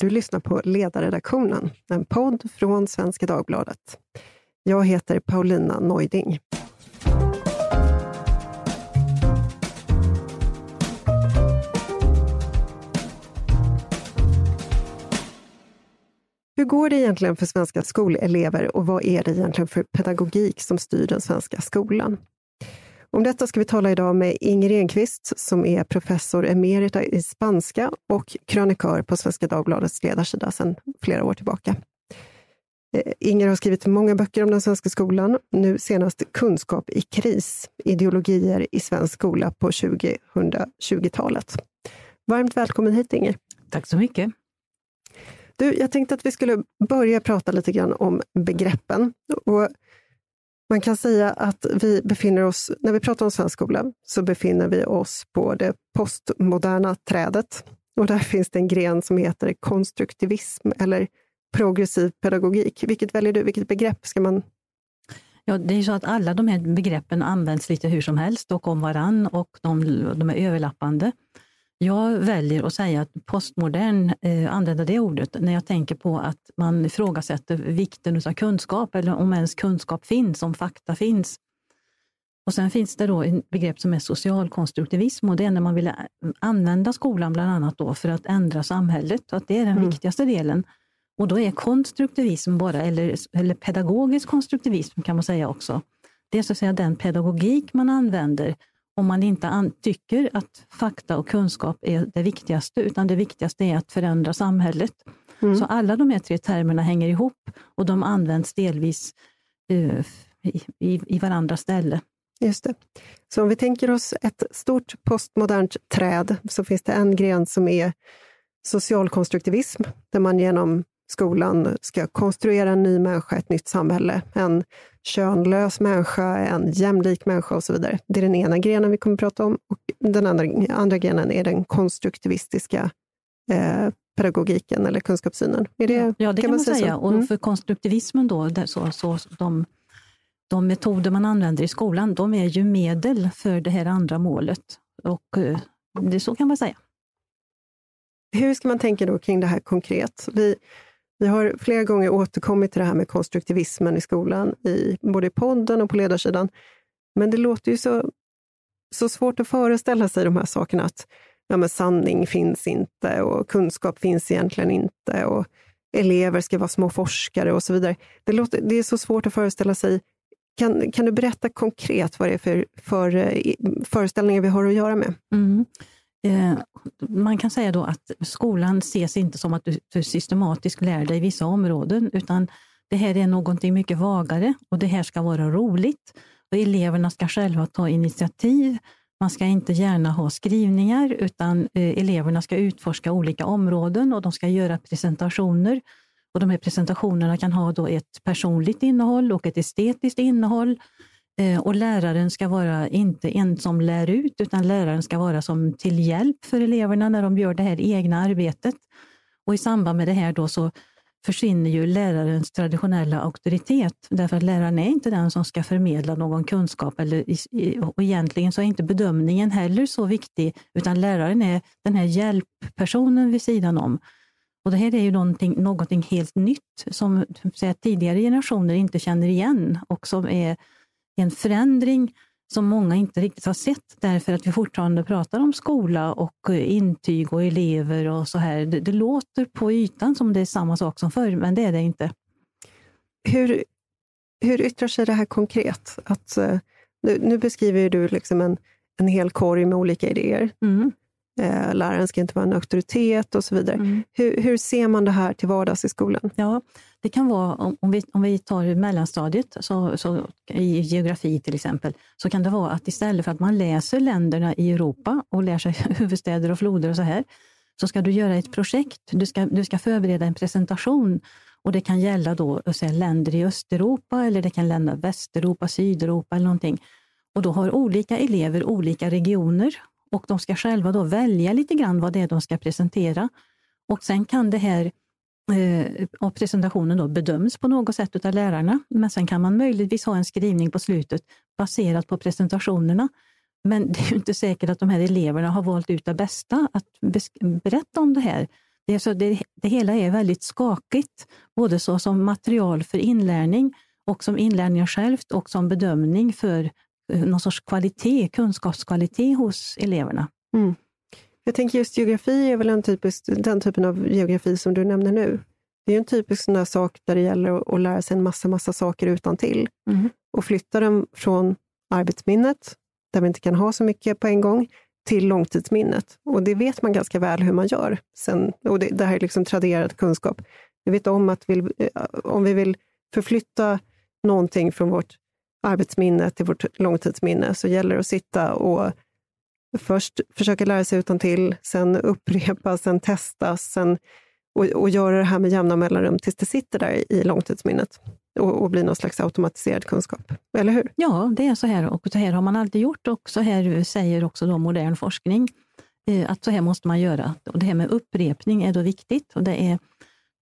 Du lyssnar på Ledarredaktionen, en podd från Svenska Dagbladet. Jag heter Paulina Neuding. Hur går det egentligen för svenska skolelever och vad är det egentligen för pedagogik som styr den svenska skolan? Om detta ska vi tala idag med Inger Enqvist som är professor emerita i spanska och krönikör på Svenska Dagbladets ledarsida sedan flera år tillbaka. Eh, Inger har skrivit många böcker om den svenska skolan, nu senast Kunskap i kris, ideologier i svensk skola på 2020-talet. Varmt välkommen hit Inger. Tack så mycket. Du, jag tänkte att vi skulle börja prata lite grann om begreppen. Och man kan säga att vi befinner oss, när vi pratar om svensk skola, så befinner vi oss på det postmoderna trädet. Och där finns det en gren som heter konstruktivism eller progressiv pedagogik. Vilket väljer du? Vilket begrepp ska man Ja, det är så att alla de här begreppen används lite hur som helst och om varann och de, de är överlappande. Jag väljer att säga att postmodern, eh, använda det ordet, när jag tänker på att man ifrågasätter vikten av kunskap, eller om ens kunskap finns, om fakta finns. Och Sen finns det då ett begrepp som är socialkonstruktivism och det är när man vill använda skolan bland annat då för att ändra samhället. Att det är den mm. viktigaste delen. Och då är konstruktivism bara, eller, eller pedagogisk konstruktivism kan man säga också. Det är så att säga den pedagogik man använder om man inte tycker att fakta och kunskap är det viktigaste, utan det viktigaste är att förändra samhället. Mm. Så alla de här tre termerna hänger ihop och de används delvis uh, i, i, i varandras ställe. Just det. Så om vi tänker oss ett stort postmodernt träd, så finns det en gren som är socialkonstruktivism, där man genom skolan ska konstruera en ny människa, ett nytt samhälle. En könlös människa, en jämlik människa och så vidare. Det är den ena grenen vi kommer att prata om. Och den andra, andra grenen är den konstruktivistiska eh, pedagogiken eller kunskapssynen. Är det, ja, det kan, man, säga. säga. Och mm. för konstruktivismen då, så, så, de, de metoder man använder i skolan, de är ju medel för det här andra målet. Och eh, det, så kan man säga. Hur ska man tänka då kring det här konkret? Vi, vi har flera gånger återkommit till det här med konstruktivismen i skolan, i, både i podden och på ledarsidan. Men det låter ju så, så svårt att föreställa sig de här sakerna, att ja, men sanning finns inte och kunskap finns egentligen inte och elever ska vara små forskare och så vidare. Det, låter, det är så svårt att föreställa sig. Kan, kan du berätta konkret vad det är för, för eh, föreställningar vi har att göra med? Mm. Eh, man kan säga då att skolan ses inte som att du systematiskt lär dig vissa områden, utan det här är någonting mycket vagare och det här ska vara roligt. Och eleverna ska själva ta initiativ. Man ska inte gärna ha skrivningar, utan eh, eleverna ska utforska olika områden och de ska göra presentationer. Och De här presentationerna kan ha då ett personligt innehåll och ett estetiskt innehåll. Eh, och läraren ska vara inte en som lär ut, utan läraren ska vara som till hjälp för eleverna när de gör det här egna arbetet. Och I samband med det här då så försvinner ju lärarens traditionella auktoritet, därför att läraren är inte den som ska förmedla någon kunskap. Eller, och egentligen så är inte bedömningen heller så viktig, utan läraren är den här hjälppersonen vid sidan om. Och Det här är ju någonting, någonting helt nytt som säga, tidigare generationer inte känner igen och som är en förändring som många inte riktigt har sett därför att vi fortfarande pratar om skola och intyg och elever och så här. Det, det låter på ytan som det är samma sak som förr, men det är det inte. Hur, hur yttrar sig det här konkret? Att, eh, nu, nu beskriver du liksom en, en hel korg med olika idéer. Mm. Eh, läraren ska inte vara en auktoritet och så vidare. Mm. Hur, hur, ser man det här till vardags i skolan? Ja, det kan vara, om, vi, om vi tar mellanstadiet, så, så, i geografi till exempel, så kan det vara att istället för att man läser länderna i Europa och lär sig huvudstäder och floder och så här, så ska du göra ett projekt. Du ska, du ska förbereda en presentation och det kan gälla då, säga, länder i Östeuropa eller det kan gälla Västeuropa, Sydeuropa eller någonting. Och då har olika elever olika regioner och de ska själva då välja lite grann vad det är de ska presentera. Och sen kan det här eh, och presentationen då bedöms på något sätt av lärarna, men sen kan man möjligtvis ha en skrivning på slutet baserat på presentationerna. Men det är inte säkert att de här eleverna har valt ut det bästa att berätta om det här. Det, så det, det hela är väldigt skakigt, både så som material för inlärning och som inlärning självt och som bedömning för någon sorts kvalitet, kunskapskvalitet hos eleverna. Mm. Jag tänker just geografi är väl en typisk, den typen av geografi som du nämner nu. Det är en typisk sån där sak där det gäller att lära sig en massa, massa saker utan till Mm. och flytta dem från arbetsminnet, där vi inte kan ha så mycket på en gång, till långtidsminnet. Och det vet man ganska väl hur man gör. Sen, och det, det här är liksom traderad kunskap. Vi vet om att vi, eh, om vi vill förflytta någonting från vårt arbetsminne till vårt långtidsminne, så gäller det att sitta och först försöka lära sig utan till, sen upprepa, sen testa, sen, och, och göra det här med jämna mellanrum tills det sitter där i långtidsminnet och, och blir någon slags automatiserad kunskap. Eller hur? Ja, det är så här och så här har man alltid gjort och så här säger också då modern forskning eh, att så här måste man göra. Och det här med upprepning är då viktigt. Och det är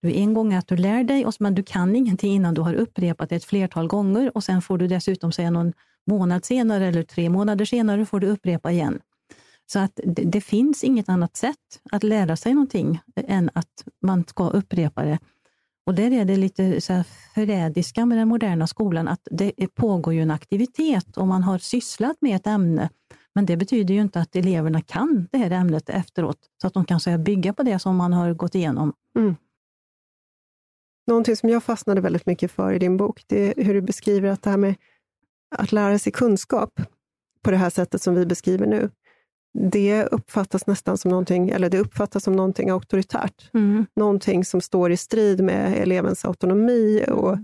du en gång att du lär dig, och, men du kan ingenting innan du har upprepat det ett flertal gånger och sen får du dessutom säga någon månad senare eller tre månader senare får du upprepa igen. Så att det, det finns inget annat sätt att lära sig någonting än att man ska upprepa det. Och där är det lite så här förrädiska med den moderna skolan, att det pågår ju en aktivitet och man har sysslat med ett ämne. Men det betyder ju inte att eleverna kan det här ämnet efteråt, så att de kan så bygga på det som man har gått igenom. Mm. Någonting som jag fastnade väldigt mycket för i din bok, det är hur du beskriver att det här med att lära sig kunskap på det här sättet som vi beskriver nu, det uppfattas nästan som någonting, eller det uppfattas som någonting auktoritärt. Mm. Någonting som står i strid med elevens autonomi och,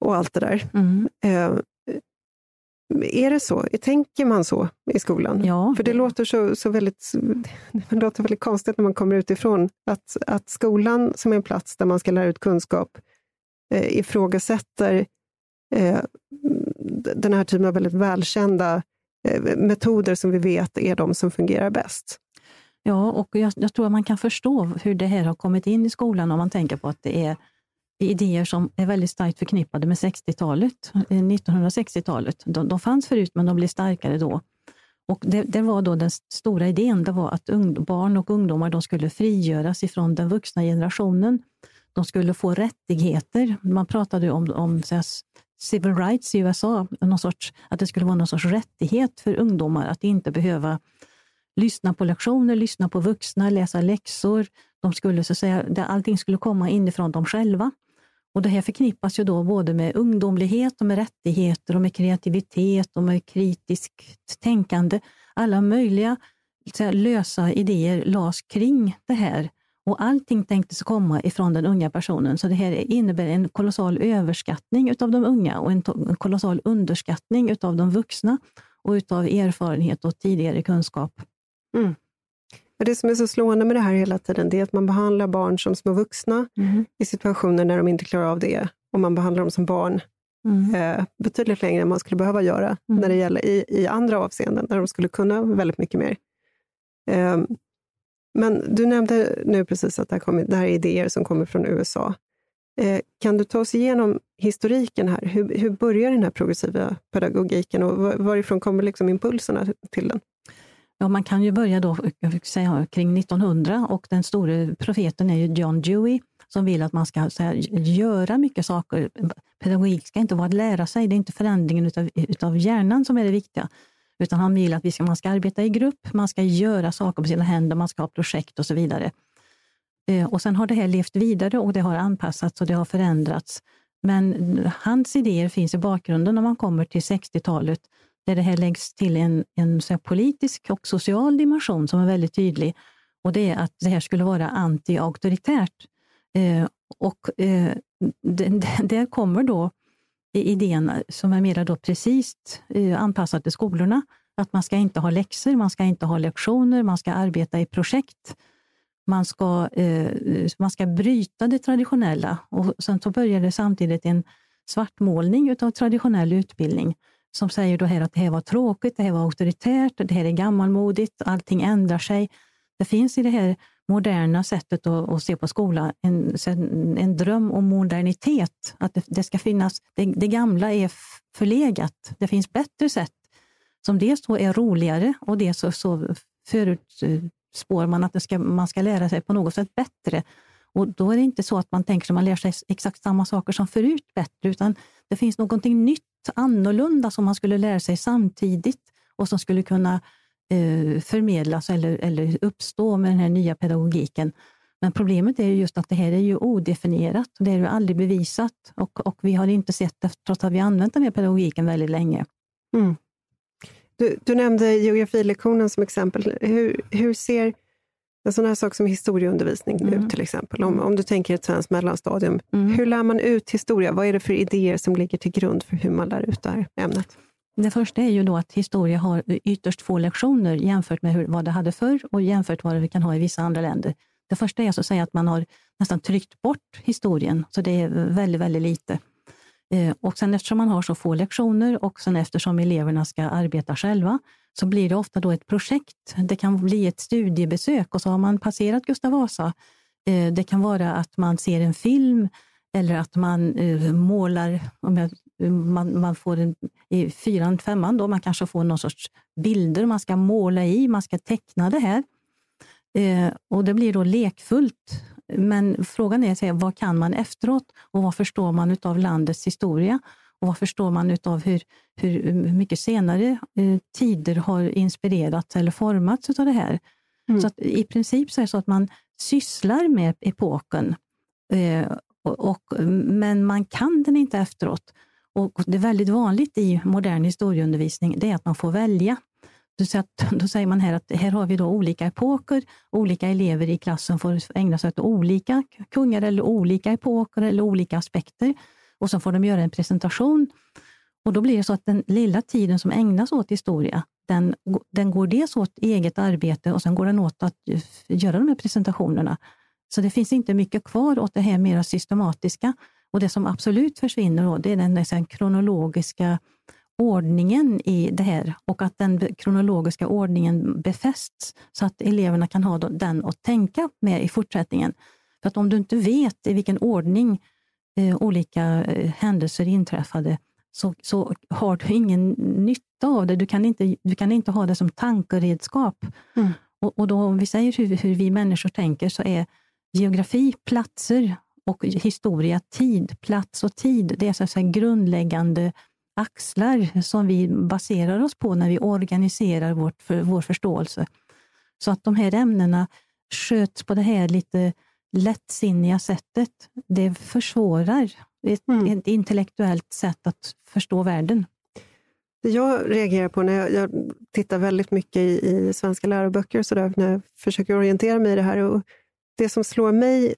och allt det där. Mm. Eh, är det så? Tänker man så i skolan? Ja, För det låter så, så väldigt, det låter väldigt konstigt när man kommer utifrån, att, att skolan som är en plats där man ska lära ut kunskap eh, ifrågasätter eh, den här typen av väldigt välkända eh, metoder som vi vet är de som fungerar bäst. Ja, och jag, jag tror att man kan förstå hur det här har kommit in i skolan om man tänker på att det är idéer som är väldigt starkt förknippade med 60-talet, 1960-talet. Eh, de, de fanns förut, men de blev starkare då. Och det, det var då den stora idén, det var att ung, barn och ungdomar de skulle frigöras ifrån den vuxna generationen. De skulle få rättigheter. Man pratade om, om här, civil rights i USA, någon sorts, att det skulle vara någon sorts rättighet för ungdomar att inte behöva lyssna på lektioner, lyssna på vuxna, läsa läxor. De skulle, så att säga, allting skulle komma inifrån dem själva. Och Det här förknippas ju då både med ungdomlighet och med rättigheter och med kreativitet och med kritiskt tänkande. Alla möjliga så här, lösa idéer lades kring det här och allting tänktes komma ifrån den unga personen. Så det här innebär en kolossal överskattning utav de unga och en, en kolossal underskattning utav de vuxna och utav erfarenhet och tidigare kunskap. Mm. Det som är så slående med det här hela tiden, det är att man behandlar barn som små vuxna Mm. i situationer när de inte klarar av det. Och man behandlar dem som barn Mm. eh, betydligt längre än man skulle behöva göra Mm. när det gäller i, i andra avseenden, där de skulle kunna väldigt mycket mer. Eh, men du nämnde nu precis att det här, kommer, det här är idéer som kommer från USA. Eh, kan du ta oss igenom historiken här? Hur, hur börjar den här progressiva pedagogiken och var, varifrån kommer liksom impulserna till den? Ja, man kan ju börja då säga, kring 1900 och den store profeten är ju John Dewey som vill att man ska här, göra mycket saker. Pedagogik ska inte vara att lära sig, det är inte förändringen utav, utav hjärnan som är det viktiga. Utan han vill att vi ska, man ska arbeta i grupp, man ska göra saker på sina händer, man ska ha projekt och så vidare. Eh, och Sen har det här levt vidare och det har anpassats och det har förändrats. Men hans idéer finns i bakgrunden när man kommer till 60-talet, där det här läggs till en, en så politisk och social dimension som är väldigt tydlig. Och det är att det här skulle vara anti-auktoritärt. Eh, och eh, där kommer då idén som är mer då precis eh, anpassad till skolorna, att man ska inte ha läxor, man ska inte ha lektioner, man ska arbeta i projekt. Man ska, eh, man ska bryta det traditionella och sen så börjar det samtidigt en svartmålning av traditionell utbildning som säger då här att det här var tråkigt, det här var auktoritärt, det här är gammalmodigt, allting ändrar sig. Det finns i det här moderna sättet att, att se på skolan en, en dröm om modernitet. Att det, det ska finnas, det, det, gamla är förlegat. Det finns bättre sätt som dels då är roligare och dels så, så förutspår man att ska, man ska lära sig på något sätt bättre. Och Då är det inte så att man tänker att man lär sig exakt samma saker som förut bättre, utan det finns någonting nytt, annorlunda som man skulle lära sig samtidigt och som skulle kunna eh, förmedlas eller, eller uppstå med den här nya pedagogiken. Men problemet är just att det här är ju odefinierat. Det är ju aldrig bevisat och, och vi har inte sett det trots att vi använt den här pedagogiken väldigt länge. Mm. Du, du, nämnde geografilektionen som exempel. Hur, hur ser en sån här sak som historieundervisning mm. ut till exempel? Om, om du tänker ett svenskt mellanstadium. Mm. Hur lär man ut historia? Vad är det för idéer som ligger till grund för hur man lär ut det här ämnet? Det första är ju då att historia har ytterst få lektioner jämfört med hur, vad det hade förr och jämfört med vad det kan ha i vissa andra länder. Det första är alltså att säga att man har nästan tryckt bort historien, så det är väldigt, väldigt lite. Eh, och sen eftersom man har så få lektioner och sen eftersom eleverna ska arbeta själva, så blir det ofta då ett projekt. Det kan bli ett studiebesök och så har man passerat Gustav Vasa. Eh, det kan vara att man ser en film eller att man eh, målar, om jag, man, man får en, i fyran, femman, då, man kanske får någon sorts bilder man ska måla i, man ska teckna det här. Eh, och Det blir då lekfullt. Men frågan är, vad kan man efteråt och vad förstår man av landets historia? Och vad förstår man av hur, hur mycket senare eh, tider har inspirerats eller formats av det här? Mm. Så att I princip så är det så att man sysslar med epoken, eh, och, och, men man kan den inte efteråt. Och Det är väldigt vanligt i modern historieundervisning det är att man får välja. Då säger man här att här har vi då olika epoker, olika elever i klassen får ägna sig åt olika kungar eller olika epoker eller olika aspekter. Och så får de göra en presentation. Och Då blir det så att den lilla tiden som ägnas åt historia, den, den går dels åt eget arbete och sen går den åt att eh, göra de här presentationerna. Så det finns inte mycket kvar åt det här mer systematiska. Och Det som absolut försvinner då, det är den, den kronologiska ordningen i det här och att den kronologiska ordningen befästs så att eleverna kan ha den att tänka med i fortsättningen. För att om du inte vet i vilken ordning olika eh, händelser inträffade så, så har du ingen nytta av det. Du kan inte, du kan inte ha det som tankeredskap. Mm. Och, och då, om vi säger hur, hur vi människor tänker så är geografi, platser och historia tid, plats och tid. Det är så att säga grundläggande axlar som vi baserar oss på när vi organiserar vårt, för, vår förståelse. Så att de här ämnena sköts på det här lite lättsinniga sättet, det försvårar ett, mm. ett intellektuellt sätt att förstå världen. Det jag reagerar på när jag, jag tittar väldigt mycket i, i svenska läroböcker och så där, när jag försöker orientera mig i det här. Och det som slår mig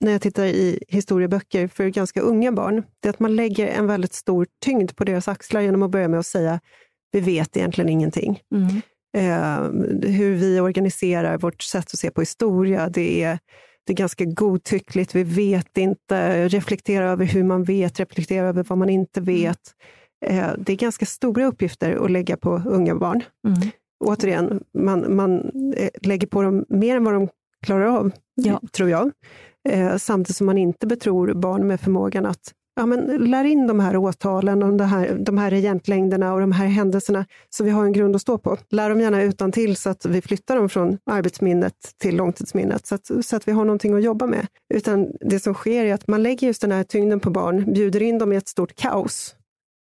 när jag tittar i historieböcker för ganska unga barn, det är att man lägger en väldigt stor tyngd på deras axlar genom att börja med att säga vi vet egentligen ingenting. Mm. Eh, hur vi organiserar vårt sätt att se på historia, det är, det är ganska godtyckligt. Vi vet inte, reflektera över hur man vet, reflektera över vad man inte mm. vet. Eh, det är ganska stora uppgifter att lägga på unga barn. Mm. Återigen, man, man eh, lägger på dem mer än vad de klarar av, ja. tror jag. Eh, samtidigt som man inte betror barn med förmågan att ja, men lär in de här åtalen, och de här, de här regentlängderna och de här händelserna så vi har en grund att stå på. Lär dem gärna utan till så att vi flyttar dem från arbetsminnet till långtidsminnet så att, så att vi har någonting att jobba med. Utan det som sker är att man lägger just den här tyngden på barn, bjuder in dem i ett stort kaos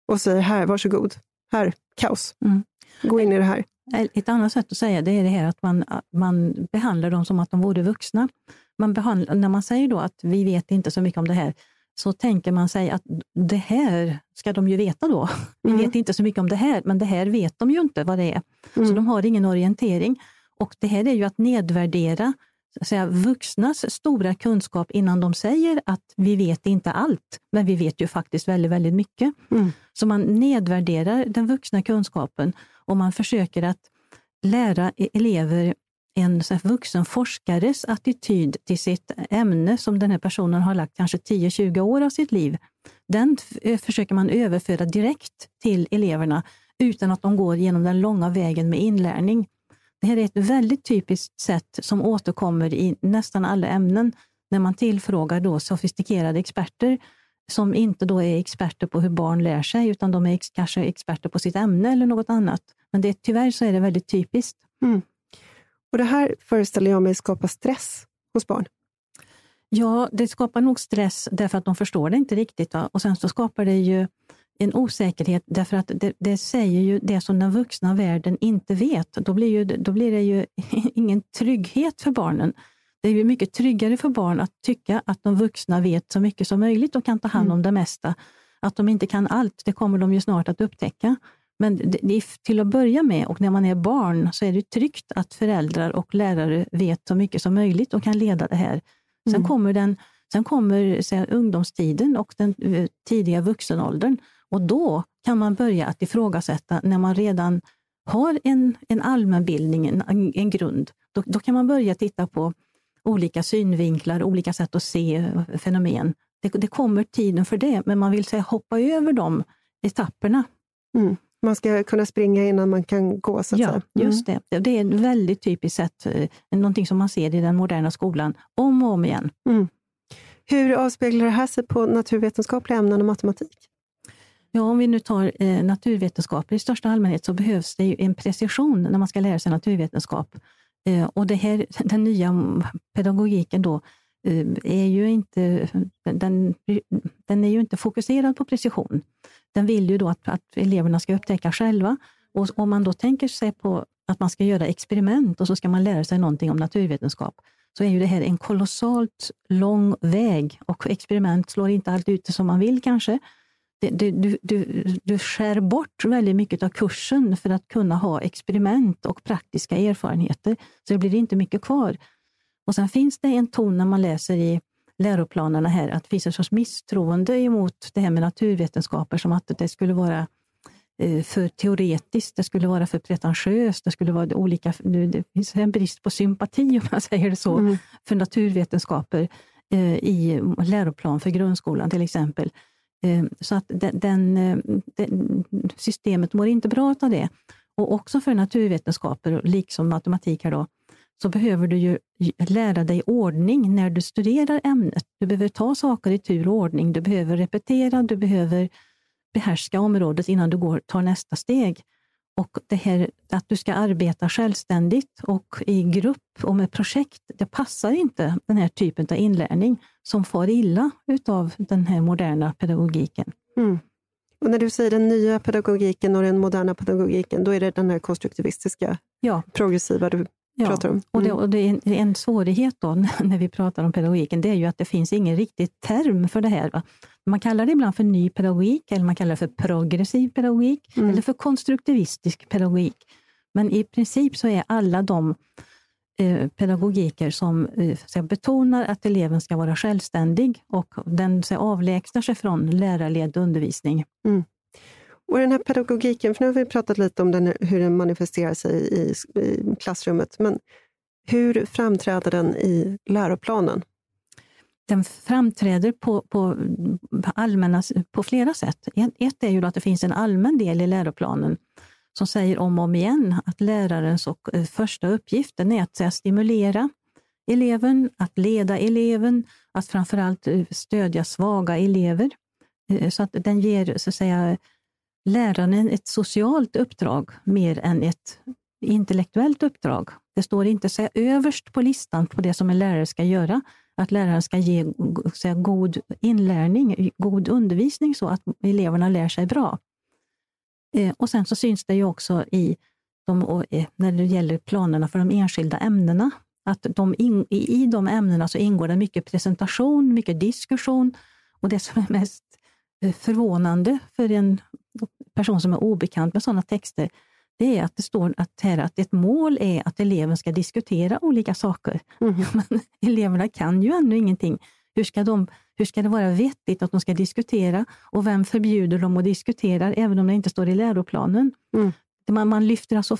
och säger här, varsågod, här, kaos. Mm. Gå in i det här. Ett annat sätt att säga det är det här att man, man behandlar dem som att de vore vuxna man behandlar, när man säger då att vi vet inte så mycket om det här, så tänker man sig att det här ska de ju veta då. Vi mm. vet inte så mycket om det här, men det här vet de ju inte vad det är. Mm. Så de har ingen orientering. Och det här är ju att nedvärdera så att säga, vuxnas stora kunskap innan de säger att vi vet inte allt, men vi vet ju faktiskt väldigt, väldigt mycket. Mm. Så man nedvärderar den vuxna kunskapen och man försöker att lära elever en vuxen forskares attityd till sitt ämne som den här personen har lagt kanske 10-20 år av sitt liv, den eh, försöker man överföra direkt till eleverna utan att de går genom den långa vägen med inlärning. Det här är ett väldigt typiskt sätt som återkommer i nästan alla ämnen när man tillfrågar då sofistikerade experter som inte då är experter på hur barn lär sig, utan de är kanske experter på sitt ämne eller något annat. Men det, tyvärr så är det väldigt typiskt. Mm. Och Det här föreställer jag mig skapar stress hos barn. Ja, det skapar nog stress därför att de förstår det inte riktigt. Va? Och sen så skapar det ju en osäkerhet därför att det, det, säger ju det som den vuxna världen inte vet. Då blir, ju, då blir det ju ingen trygghet för barnen. Det är ju mycket tryggare för barn att tycka att de vuxna vet så mycket som möjligt och kan ta hand om mm. det mesta. Att de inte kan allt, det kommer de ju snart att upptäcka. Men det, till att börja med, och när man är barn, så är det tryggt att föräldrar och lärare vet så mycket som möjligt och kan leda det här. Sen mm. kommer, den, sen kommer säga, ungdomstiden och den uh, tidiga vuxenåldern. Och då kan man börja att ifrågasätta när man redan har en, en allmänbildning, en, en grund. Då, då kan man börja titta på olika synvinklar, olika sätt att se fenomen. Det, det kommer tiden för det, men man vill säga, hoppa över de etapperna. Mm. Man ska kunna springa innan man kan gå. Så att ja, säga. Mm. just det. Det är ett väldigt typiskt sätt, eh, någonting som man ser i den moderna skolan om och om igen. Mm. Hur avspeglar det här sig på naturvetenskapliga ämnen och matematik? Ja, om vi nu tar eh, naturvetenskaper i största allmänhet så behövs det en precision när man ska lära sig naturvetenskap. Eh, och det här, den nya pedagogiken då eh, är ju inte, den, den är ju inte fokuserad på precision. Den vill ju då att, att eleverna ska upptäcka själva. Och om man då tänker sig på att man ska göra experiment och så ska man lära sig någonting om naturvetenskap, så är ju det här en kolossalt lång väg och experiment slår inte alltid ut som man vill kanske. Du, du, du, du skär bort väldigt mycket av kursen för att kunna ha experiment och praktiska erfarenheter, så det blir inte mycket kvar. Och Sen finns det en ton när man läser i läroplanerna här, att det finns en sorts misstroende emot det här med naturvetenskaper, som att det skulle vara eh, för teoretiskt, det skulle vara för pretentiöst, det skulle vara olika... Det finns en brist på sympati, om man säger det så, mm. för naturvetenskaper eh, i läroplan för grundskolan till exempel. Eh, så att den, den, systemet mår inte bra av det. Och också för naturvetenskaper, liksom matematik, här då, så behöver du ju lära dig ordning när du studerar ämnet. Du behöver ta saker i tur och ordning, du behöver repetera, du behöver behärska området innan du går, tar nästa steg. Och det här att du ska arbeta självständigt och i grupp och med projekt, det passar inte den här typen av inlärning som far illa utav den här moderna pedagogiken. Mm. Och när du säger den nya pedagogiken och den moderna pedagogiken, då är det den här konstruktivistiska, ja. progressiva du ja. om? Mm. Och, det, och det är en, svårighet då när vi pratar om pedagogiken, det är ju att det finns ingen riktig term för det här. Va? Man kallar det ibland för ny pedagogik, eller man kallar det för progressiv pedagogik, mm. eller för konstruktivistisk pedagogik. Men i princip så är alla de eh, pedagogiker som eh, betonar att eleven ska vara självständig och den så, avlägsnar sig från lärarledd undervisning. Mm. Och den här pedagogiken, för nu har vi pratat lite om den, hur den manifesterar sig i, i klassrummet, men hur framträder den i läroplanen? Den framträder på, på, allmänna, på flera sätt. Ett är ju att det finns en allmän del i läroplanen som säger om och om igen att lärarens och eh, första uppgiften är att stimulera eleven, att leda eleven, att framförallt eh, stödja svaga elever. Eh, så att den ger så att säga, läraren ett socialt uppdrag mer än ett intellektuellt uppdrag. Det står inte så överst på listan på det som en lärare ska göra, att läraren ska ge säga, god inlärning, god undervisning så att eleverna lär sig bra. Eh, och Sen så syns det ju också i de, eh, när det gäller planerna för de enskilda ämnena, att de in, i de ämnena så ingår det mycket presentation, mycket diskussion och det som är mest eh, förvånande för en person som är obekant med sådana texter, det är att det står att, här, att ett mål är att eleven ska diskutera olika saker. Mm. Men eleverna kan ju ännu ingenting. Hur ska, de, hur ska det vara vettigt att de ska diskutera? Och vem förbjuder dem att diskutera, även om det inte står i läroplanen? Mm. Man, man lyfter alltså,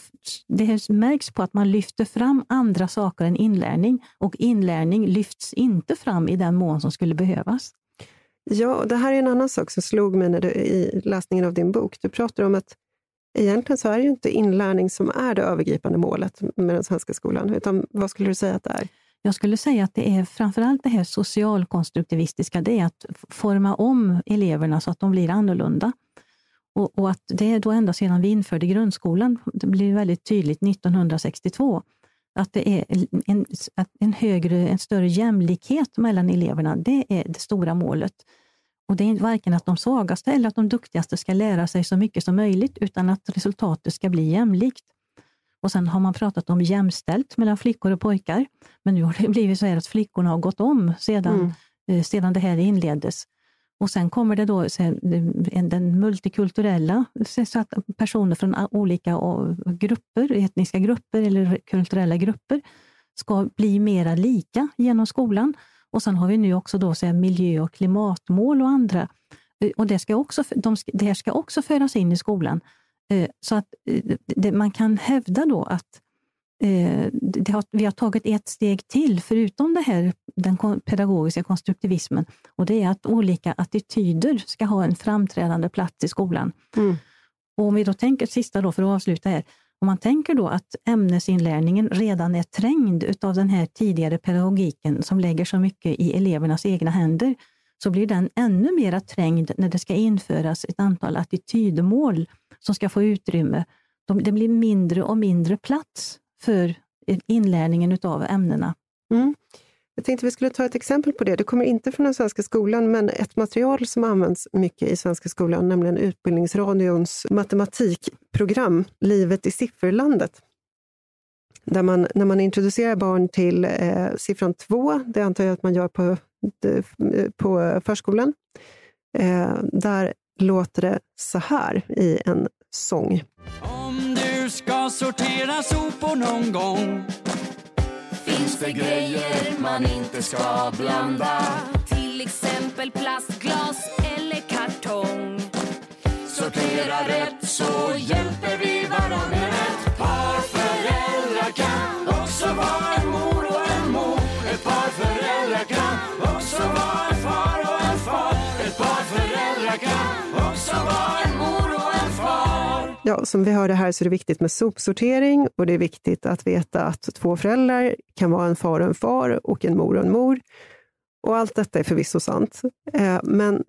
det märks på att man lyfter fram andra saker än inlärning och inlärning lyfts inte fram i den mån som skulle behövas. Ja, det här är en annan sak som slog mig när du, i läsningen av din bok. Du pratar om att egentligen så är det ju inte inlärning som är det övergripande målet med den svenska skolan, utan vad skulle du säga att det är? Jag skulle säga att det är framförallt det här socialkonstruktivistiska, det är att forma om eleverna så att de blir annorlunda. Och, och, att det är då ända sedan vi införde grundskolan, det blir väldigt tydligt 1962, att det är en, en, högre, en större jämlikhet mellan eleverna. Det är det stora målet. Och Det är varken att de svagaste eller att de duktigaste ska lära sig så mycket som möjligt, utan att resultatet ska bli jämlikt. Och Sen har man pratat om jämställt mellan flickor och pojkar, men nu har det blivit så att flickorna har gått om sedan, mm. eh, sedan det här inleddes. Och sen kommer det då den multikulturella, så att personer från olika grupper, etniska grupper eller kulturella grupper ska bli mera lika genom skolan. Och sen har vi nu också då så miljö och klimatmål och andra. Och det ska också, de, det här ska också föras in i skolan. Eh, så att eh, det, man kan hävda då att eh, har, vi har tagit ett steg till, förutom det här, den pedagogiska konstruktivismen, och det är att olika attityder ska ha en framträdande plats i skolan. Mm. Och om vi då tänker, sista då för att avsluta här, om man tänker då att ämnesinlärningen redan är trängd av den här tidigare pedagogiken som lägger så mycket i elevernas egna händer, så blir den ännu mer trängd när det ska införas ett antal attitydmål som ska få utrymme. Det blir mindre och mindre plats för inlärningen av ämnena. Mm. Jag tänkte vi skulle ta ett exempel på det. Det kommer inte från den svenska skolan, men ett material som används mycket i svenska skolan, nämligen Utbildningsradions matematikprogram Livet i sifferlandet. Där man, när man introducerar barn till eh, siffran 2 det antar jag att man gör på, eh, på förskolan, eh, där låter det så här i en sång Om du ska sortera sopor någon gång Finns det grejer man inte ska blanda. Till exempel plastglas eller kartong. Sortera rätt så hjälper vi varann Ett par föräldrar Ja, som vi hörde här så är det viktigt med sopsortering och det är viktigt att veta att två föräldrar kan vara en far och en far och en mor och en mor. Och allt detta är förvisso sant. Eh, men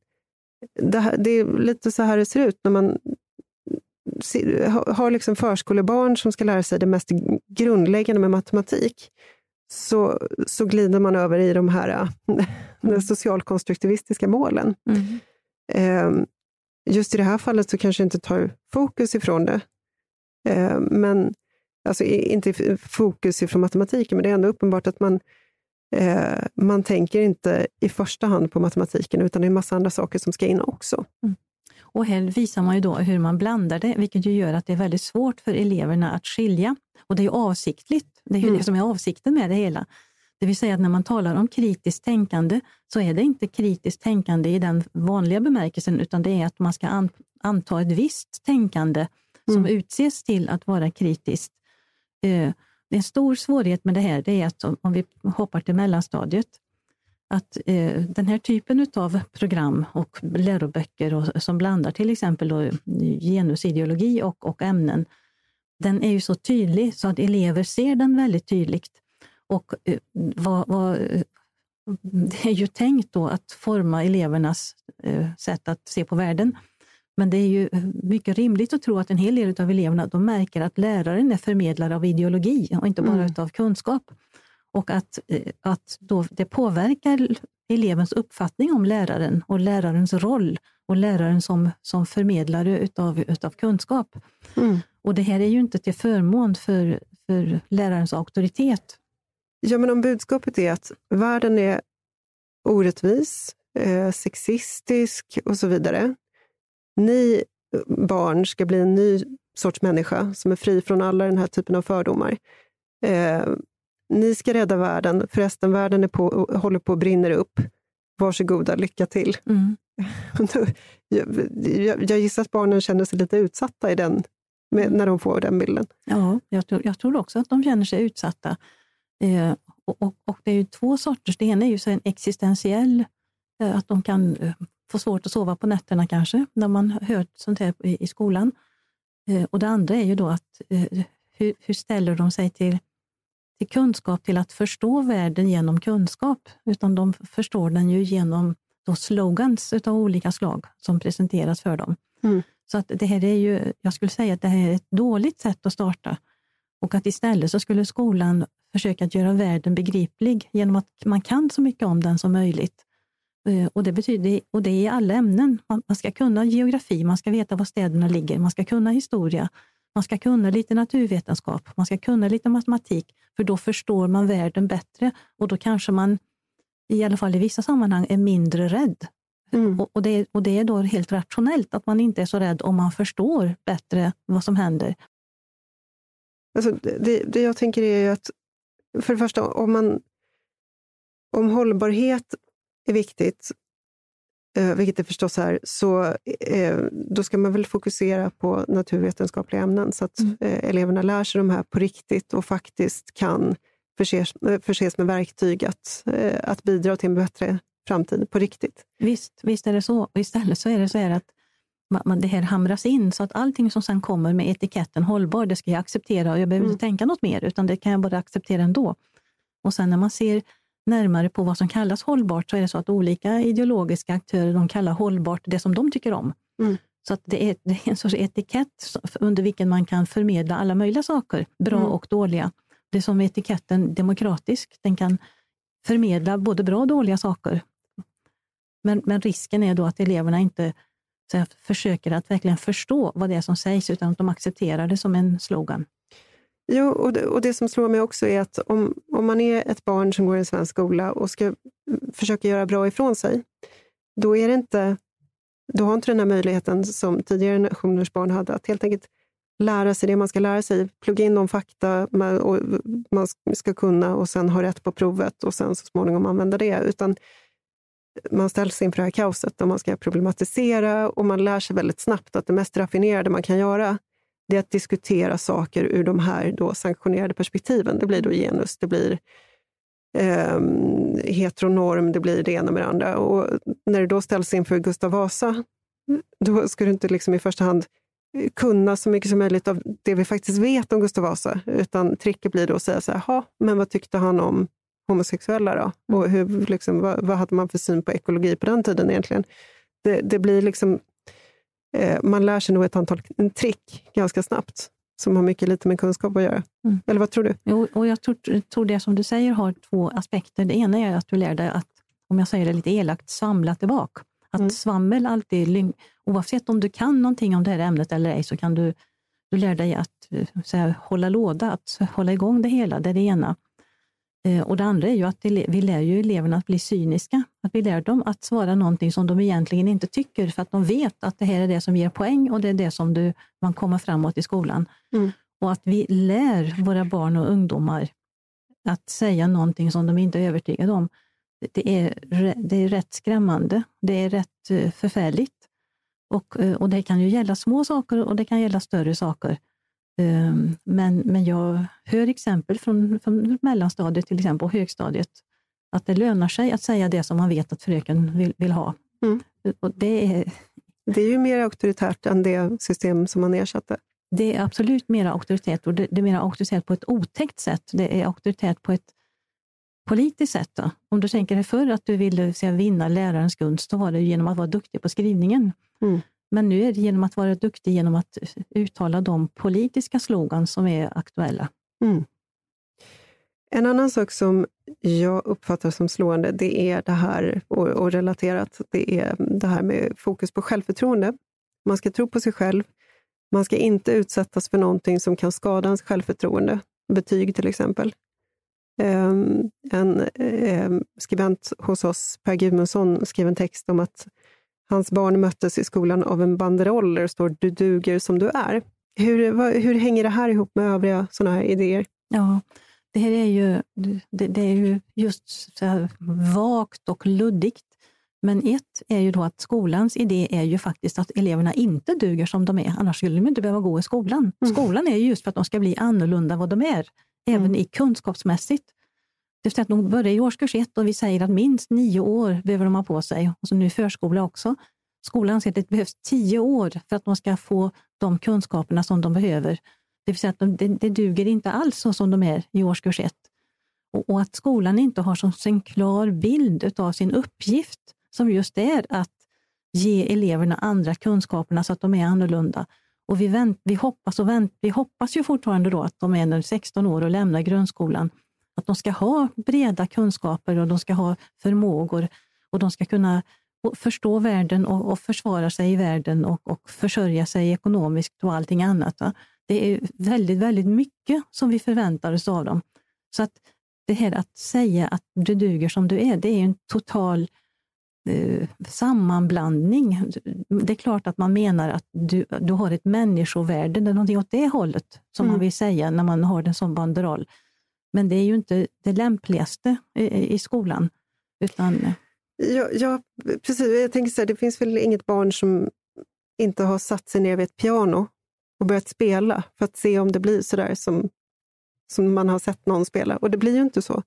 det, här, det, är lite så här det ser ut när man har liksom förskolebarn som ska lära sig det mest grundläggande med matematik. Så, så glider man över i de här mm. socialkonstruktivistiska målen. Mm. Eh, just i det här fallet så kanske inte tar fokus ifrån det. Eh, men alltså inte fokus ifrån matematiken, men det är ändå uppenbart att man, eh, man tänker inte i första hand på matematiken, utan det är en massa andra saker som ska in också. Mm. Och här visar man ju då hur man blandar det, vilket ju gör att det är väldigt svårt för eleverna att skilja. Och det är ju avsiktligt, det är ju mm. det som är avsikten med det hela. Det vill säga att när man talar om kritiskt tänkande så är det inte kritiskt tänkande i den vanliga bemärkelsen, utan det är att man ska anta ett visst tänkande som mm. utses till att vara kritiskt. Eh, en stor svårighet med det här det är att om vi hoppar till mellanstadiet, att eh, den här typen av program och läroböcker och, som blandar till exempel då genusideologi och, och ämnen, den är ju så tydlig så att elever ser den väldigt tydligt. Och eh, vad, vad, det är ju tänkt då att forma elevernas eh, sätt att se på världen. Men det är ju mycket rimligt att tro att en hel del av eleverna de märker att läraren är förmedlare av ideologi och inte bara mm. av kunskap. Och att, eh, att då det påverkar elevens uppfattning om läraren och lärarens roll och läraren som, som förmedlare utav, utav kunskap. Mm. Och det här är ju inte till förmån för, för lärarens auktoritet Ja, men om budskapet är att världen är orättvis, eh, sexistisk och så vidare. Ni barn ska bli en ny sorts människa som är fri från alla den här typen av fördomar. Eh, ni ska rädda världen, förresten världen är på, håller på att brinna upp. Varsågoda, lycka till. Mm. jag, jag, jag gissar att barnen känner sig lite utsatta i den, med, när de får den bilden. Ja, jag tror, jag tror också att de känner sig utsatta. Eh, och, och, och, Det är ju två sorters. Det ena är ju så en existentiell, eh, att de kan eh, få svårt att sova på nätterna kanske, när man hör sånt här i, i skolan. Och Det andra är ju då att hur, hur, ställer de sig till, till kunskap, till att förstå världen genom kunskap? Utan de förstår den ju genom då slogans av olika slag som presenteras för dem. Mm. Så att det här är ju, jag skulle säga att det här är ett dåligt sätt att starta och att istället så skulle skolan försöka att göra världen begriplig genom att man kan så mycket om den som möjligt. Eh, och det, betyder, och det är i alla ämnen. Man, man ska kunna geografi, man ska veta var städerna ligger, man ska kunna historia, man ska kunna lite naturvetenskap, man ska kunna lite matematik, för då förstår man världen bättre och då kanske man, i alla fall i vissa sammanhang, är mindre rädd. Mm. Och, och, det, och det är då helt rationellt att man inte är så rädd om man förstår bättre vad som händer. Alltså det, det jag tänker är att, för det första, om, man, om hållbarhet är viktigt, eh, vilket det förstås är, så eh, då ska man väl fokusera på naturvetenskapliga ämnen så att mm. eh, eleverna lär sig de här på riktigt och faktiskt kan förses, eh, förses med verktyg att, eh, att bidra till en bättre framtid på riktigt. Visst, visst är det så. Och istället så är det så här att man, det här hamras in så att allting som sen kommer med etiketten hållbar, det ska jag acceptera och jag behöver mm. inte tänka något mer, utan det kan jag bara acceptera ändå. Och sen när man ser närmare på vad som kallas hållbart så är det så att olika ideologiska aktörer de kallar hållbart det som de tycker om. Mm. Så att det är, det är en sorts etikett under vilken man kan förmedla alla möjliga saker, bra mm. och dåliga. Det är som etiketten demokratisk, den kan förmedla både bra och dåliga saker. Men, men risken är då att eleverna inte så försöker att verkligen förstå vad det är som sägs, utan att de accepterar det som en slogan. Jo, och det, och det som slår mig också är att om, om man är ett barn som går i en svensk skola och ska mm, försöka göra bra ifrån sig, då är det inte då har inte den här möjligheten som tidigare generationers barn hade, att helt enkelt lära sig det man ska lära sig, plugga in de fakta man, och man ska kunna och sen ha rätt på provet och sen så småningom använda det. Utan man ställs inför det här kaoset och man ska problematisera och man lär sig väldigt snabbt att det mest raffinerade man kan göra det är att diskutera saker ur de här då sanktionerade perspektiven. Det blir då genus, det blir eh, heteronorm, det blir det ena med det andra. Och när du då ställs inför Gustav Vasa, då ska du inte liksom i första hand kunna så mycket som möjligt av det vi faktiskt vet om Gustav Vasa, utan tricket blir då att säga så här, men vad tyckte han om homosexuella då? Och hur, liksom, vad, vad, hade man för syn på ekologi på den tiden egentligen? Det, det blir liksom eh, man lär sig nog ett antal trick ganska snabbt, som har mycket lite med kunskap att göra. Mm. Eller vad tror du? Jo, och jag tror, tror det som du säger har två aspekter. Det ena är att du lär dig att, om jag säger det lite elakt, svamla tillbaka. Att mm. svammel alltid, oavsett om du kan någonting om det här ämnet eller ej, så kan du, du lär dig att här, hålla låda, att hålla igång det hela. Det är det ena. Eh, och det andra är ju att vi lär ju eleverna att bli cyniska. Att vi lär dem att svara någonting som de egentligen inte tycker, för att de vet att det här är det som ger poäng och det är det som du, man kommer framåt i skolan. Mm. Och att vi lär våra barn och ungdomar att säga någonting som de inte är övertygade om. Det är, det är rätt skrämmande. Det är rätt eh, förfärligt. Och, eh, och det kan ju gälla små saker och det kan gälla större saker. Ehm, men, men jag hör exempel från, från mellanstadiet till exempel, och högstadiet, att det lönar sig att säga det som man vet att fröken vill, vill ha. Mm. Och det, är, det är ju mer auktoritärt än det system som man ersatte. Det är absolut mer auktoritet och det, det är mer auktoritet på ett otäckt sätt. Det är auktoritet på ett politiskt sätt. Då. Om du tänker dig förr att du ville säga, vinna lärarens gunst, då var det genom att vara duktig på skrivningen. Mm. Men nu är det genom att vara duktig genom att uttala de politiska slogan som är aktuella. Mm. En annan sak som jag uppfattar som slående, det är det här, och, och relaterat, det är det här med fokus på självförtroende. Man ska tro på sig själv. Man ska inte utsättas för någonting som kan skada ens självförtroende. Betyg till exempel. Um, en um, skribent hos oss, Per Gudmundsson, skrev en text om att Hans barn möttes i skolan av en banderoll där det står ”Du duger som du är”. Hur, vad, hur hänger det här ihop med övriga sådana här idéer? Ja, det här är ju, det, det är ju just så vagt och luddigt. Men ett är ju då att skolans idé är ju faktiskt att eleverna inte duger som de är, annars skulle de inte behöva gå i skolan. Mm. Skolan är just för att de ska bli annorlunda vad de är, även mm. i kunskapsmässigt. Det är att de börjar i årskurs ett och vi säger att minst nio år behöver de ha på sig, och så nu förskola också. Skolan säger att det behövs tio år för att de ska få de kunskaperna som de behöver. Det vill säga att de, det, det duger inte alls så som de är i årskurs ett. Och, och att skolan inte har som en klar bild av sin uppgift, som just är att ge eleverna andra kunskaperna så att de är annorlunda. Och vi, vänt, vi, hoppas och vänt, vi hoppas ju fortfarande då att de är 16 år och lämnar grundskolan att de ska ha breda kunskaper och de ska ha förmågor och de ska kunna förstå världen och, och försvara sig i världen och, och försörja sig ekonomiskt och allting annat. Va? Det är väldigt, väldigt mycket som vi förväntar oss av dem. Så att det här att säga att du duger som du är, det är en total eh, sammanblandning. Det är klart att man menar att du, du har ett människovärde, det är någonting åt det hållet som mm. man vill säga när man har en sån banderoll. Men det är ju inte det lämpligaste i, i skolan. Utan... Eh, ja, ja, precis. Jag tänker så här, det finns väl inget barn som inte har satt sig ner vid ett piano och börjat spela för att se om det blir så där som, som man har sett någon spela. Och det blir ju inte så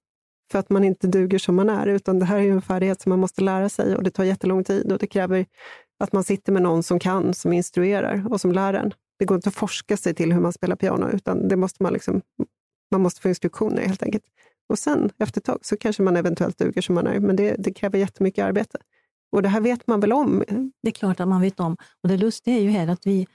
för att man inte duger som man är, utan det här är en färdighet som man måste lära sig och det tar jättelång tid och det kräver att man sitter med någon som kan, som instruerar och som lär en. Det går inte att forska sig till hur man spelar piano, utan det måste man, liksom, man måste få instruktioner helt enkelt. Och sen efter ett tag så kanske man eventuellt duger som man är, men det, det kräver jättemycket arbete. Och det här vet man väl om? Det är klart att man vet om. Och det lustiga är ju här att vi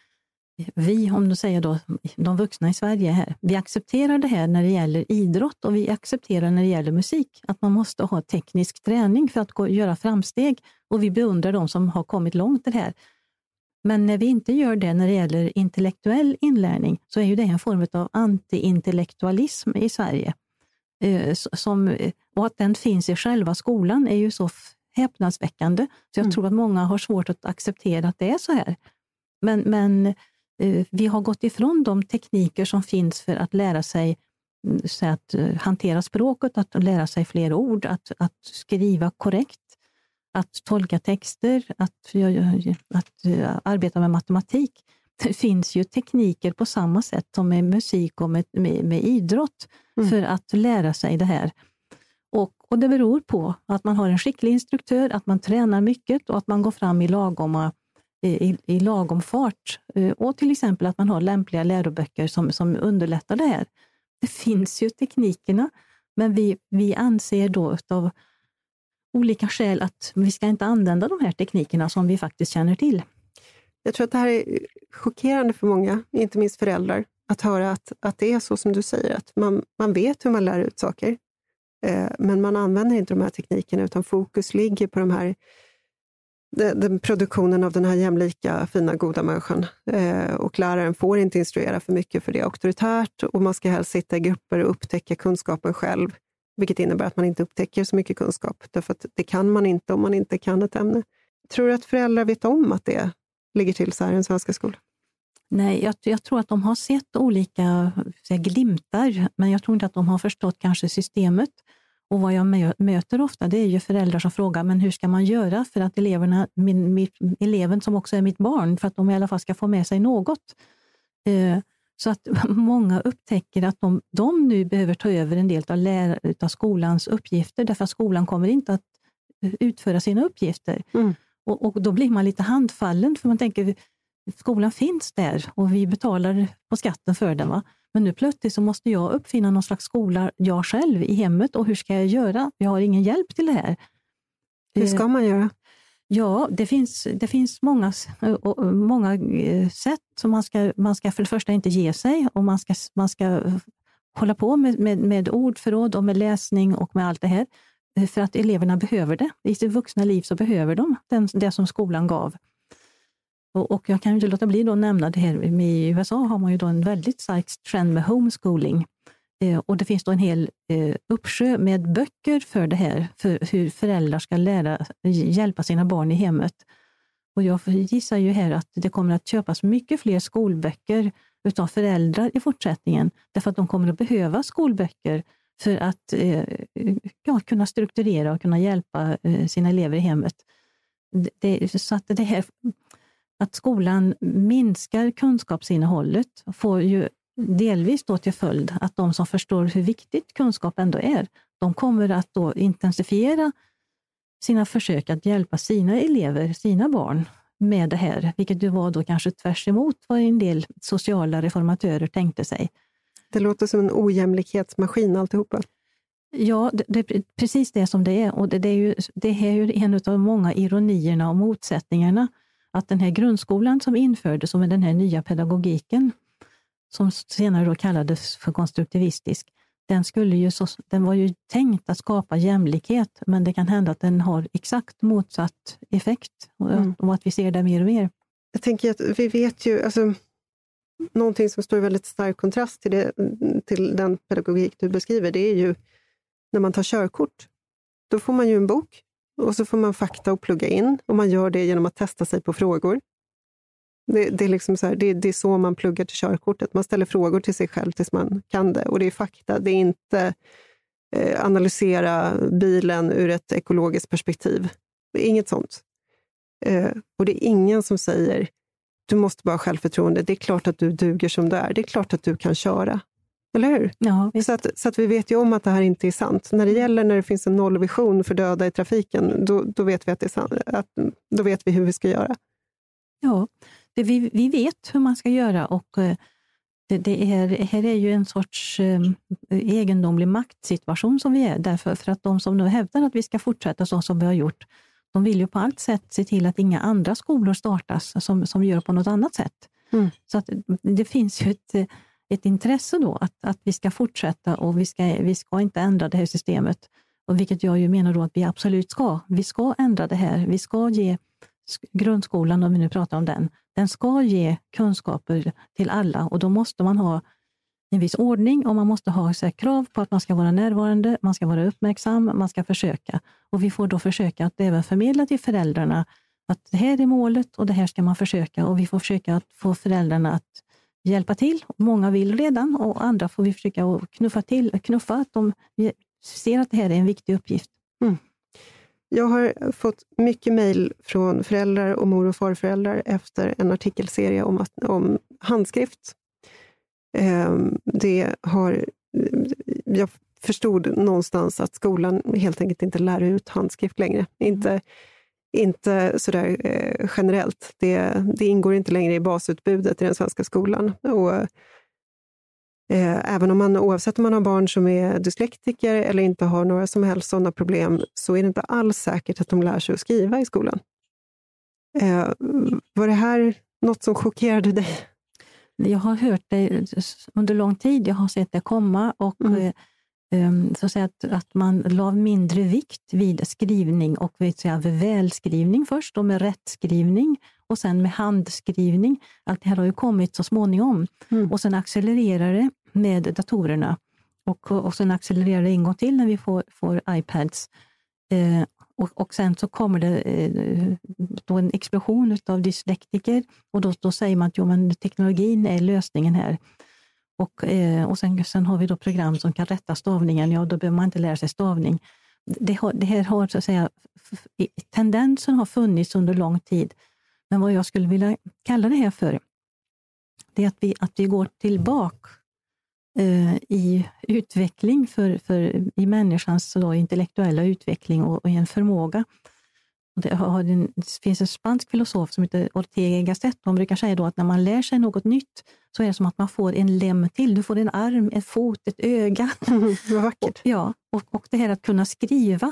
vi, om du säger då, de vuxna i Sverige här, vi accepterar det här när det gäller idrott och vi accepterar när det gäller musik, att man måste ha teknisk träning för att gå, göra framsteg och vi beundrar de som har kommit långt i det här. Men när vi inte gör det när det gäller intellektuell inlärning så är ju det en form av antiintellektualism i Sverige. Eh, som, och att den finns i själva skolan är ju så häpnadsväckande, så jag mm. tror att många har svårt att acceptera att det är så här. Men, men Eh, vi har gått ifrån de tekniker som finns för att lära sig mm, så att eh, hantera språket, att lära sig fler ord, att, att skriva korrekt, att tolka texter, att, att eh, arbeta med matematik. Det finns ju tekniker på samma sätt som med musik och med, med, med idrott mm. för att lära sig det här. Och, och, Det beror på att man har en skicklig instruktör, att man tränar mycket och att man går fram i lagoma i, i lagom fart. Eh, och till exempel att man har lämpliga läroböcker som, som underlättar det här. Det finns ju teknikerna, men vi, vi anser då av olika skäl att vi ska inte använda de här teknikerna som vi faktiskt känner till. Jag tror att det här är chockerande för många, inte minst föräldrar, att höra att, att det är så som du säger, att man, man vet hur man lär ut saker, eh, men man använder inte de här teknikerna, utan fokus ligger på de här den produktionen av den här jämlika, fina, goda människan. Eh, och läraren får inte instruera för mycket, för det är auktoritärt och man ska helst sitta i grupper och upptäcka kunskapen själv, vilket innebär att man inte upptäcker så mycket kunskap, därför att det kan man inte om man inte kan ett ämne. Tror du att föräldrar vet om att det ligger till så här i den svenska skolan? Nej, jag, jag, tror att de har sett olika säga, glimtar, men jag tror inte att de har förstått kanske systemet. Och vad jag möter ofta det är ju föräldrar som frågar, men hur ska man göra för att eleverna, min, min, eleven som också är mitt barn, för att de i alla fall ska få med sig något. Eh, så att många upptäcker att de, de nu behöver ta över en del av, lär, av skolans uppgifter, därför att skolan kommer inte att eh, utföra sina uppgifter. Mm. Och, och, Då blir man lite handfallen, för man tänker skolan finns där och vi betalar på skatten för den. Va? Men nu plötsligt så måste jag uppfinna någon slags skola jag själv i hemmet och hur ska jag göra? Jag har ingen hjälp till det här. Hur ska man göra? Ja, det finns, det finns många, många eh, sätt. som man, ska, man ska för det första inte ge sig och man ska, man ska hålla på med, med, med ordförråd och med läsning och med allt det här. Eh, för att eleverna behöver det. I sitt vuxna liv så behöver de den, det som skolan gav. Och, och jag kan inte låta bli att nämna det här, i USA har man ju då en väldigt stark trend med homeschooling. Eh, och det finns då en hel eh, uppsjö med böcker för det här, för hur föräldrar ska lära, hjälpa sina barn i hemmet. Och jag gissar ju här att det kommer att köpas mycket fler skolböcker utav föräldrar i fortsättningen, därför att de kommer att behöva skolböcker för att eh, ja, kunna strukturera och kunna hjälpa sina elever i hemmet. Det, så att det här att skolan minskar kunskapsinnehållet får ju delvis då till följd att de som förstår hur viktigt kunskap ändå är, de kommer att då intensifiera sina försök att hjälpa sina elever, sina barn, med det här, vilket ju var då kanske tvärs vad en del sociala reformatörer tänkte sig. Det låter som en ojämlikhetsmaskin alltihopa. Ja, det, det är precis det som det är. Och det, det är ju, det är ju en av många ironierna och motsättningarna att den här grundskolan som infördes och med den här nya pedagogiken, som senare då kallades för konstruktivistisk, den, skulle ju så, den var ju tänkt att skapa jämlikhet, men det kan hända att den har exakt motsatt effekt och, mm. och att vi ser det mer och mer. Jag tänker att vi vet ju, alltså, någonting som står i väldigt stark kontrast till, det, till den pedagogik du beskriver, det är ju när man tar körkort. Då får man ju en bok och så får man fakta att plugga in och man gör det genom att testa sig på frågor. Det, det, är liksom så här, det, det, är så man pluggar till körkortet. Man ställer frågor till sig själv tills man kan det. Och det är fakta, det är inte eh, analysera bilen ur ett ekologiskt perspektiv. Det är inget sånt. Eh, och det är ingen som säger du måste bara ha självförtroende. Det är klart att du duger som du är. Det är klart att du kan köra. Eller hur? Ja, så, att, så att vi vet ju om att det här inte är sant. När det gäller när det finns en nollvision för döda i trafiken, då, då vet vi att det är sant. Att, då vet vi hur vi ska göra. Ja, det, vi, vi vet hur man ska göra och eh, det, det är, här är ju en sorts eh, egendomlig maktsituation som vi är, därför för att de som nu hävdar att vi ska fortsätta så som vi har gjort, de vill ju på allt sätt se till att inga andra skolor startas som, som gör på något annat sätt. Mm. Så att det finns ju ett, ett intresse då att, att vi ska fortsätta och vi ska, vi ska inte ändra det här systemet. Och vilket jag ju menar då att vi absolut ska. Vi ska ändra det här. Vi ska ge grundskolan, om vi nu pratar om den, den ska ge kunskaper till alla och då måste man ha en viss ordning och man måste ha så krav på att man ska vara närvarande, man ska vara uppmärksam, man ska försöka. Och vi får då försöka att även förmedla till föräldrarna att det här är målet och det här ska man försöka och vi får försöka att få föräldrarna att hjälpa till. Många vill redan och andra får vi försöka att knuffa till, knuffa att de ser att det här är en viktig uppgift. Mm. Jag har fått mycket mejl från föräldrar och mor och farföräldrar efter en artikelserie om, att, om handskrift. Ehm, det har, jag förstod någonstans att skolan helt enkelt inte lär ut handskrift längre. Inte, inte sådär eh, generellt. Det, det ingår inte längre i basutbudet i den svenska skolan. Och, även om man, oavsett om man har barn som är dyslektiker eller inte har några som helst sådana problem, så är det inte alls säkert att de lär sig att skriva i skolan. Eh, var det här något som chockerade dig? Jag har hört det under lång tid, jag har sett det komma och mm. Eh, ehm, så att, säga att, att man la mindre vikt vid skrivning och vid, säga, välskrivning först, och med rättskrivning och sen med handskrivning. Allt det här har ju kommit så småningom mm. och sen accelererar det med datorerna. Och, och sen accelererar det en gång till när vi får, får iPads. Eh, och, och sen så kommer det eh, då en explosion av dyslektiker och då, då säger man att jo, men teknologin är lösningen här. Och, eh, och sen, sen har vi då program som kan rätta stavningen, ja då behöver man inte lära sig stavning. Det, har, det här har så att säga, tendensen har funnits under lång tid, men vad jag skulle vilja kalla det här för, det är att vi, att vi går tillbaka i utveckling för, för, i människans då, intellektuella utveckling och, och i en förmåga. Och det, har det finns en spansk filosof som heter Ortega Gasset. Hon brukar säga då att när man lär sig något nytt så är det som att man får en lem till. Du får en arm, en fot, ett öga. Vad vackert. Och, ja, och, och det här att kunna skriva.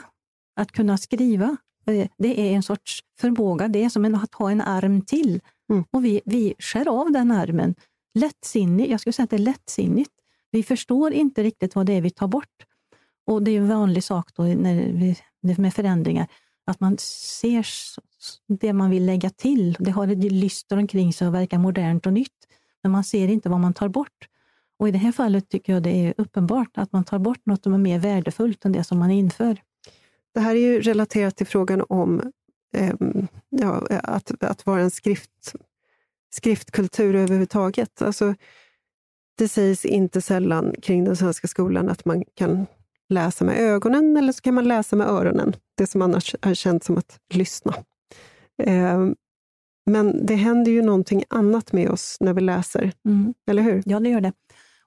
Att kunna skriva, eh, det är en sorts förmåga. Det är som att ha en arm till. Mm. Och vi, vi skär av den armen. Lättsinnigt, jag skulle säga att det är lättsinnigt. Vi förstår inte riktigt vad det är vi tar bort. Och Det är en vanlig sak då när vi, med förändringar, att man ser det man vill lägga till. Det har ett lyster omkring sig och verkar modernt och nytt, men man ser inte vad man tar bort. Och I det här fallet tycker jag det är uppenbart att man tar bort något som är mer värdefullt än det som man inför. Det här är ju relaterat till frågan om eh, ja, att, att vara en skrift, skriftkultur överhuvudtaget. Alltså, det sägs inte sällan kring den svenska skolan att man kan läsa med ögonen eller så kan man läsa med öronen. Det som annars är känt som att lyssna. Eh, men det händer ju någonting annat med oss när vi läser, mm. eller hur? Ja, det gör det.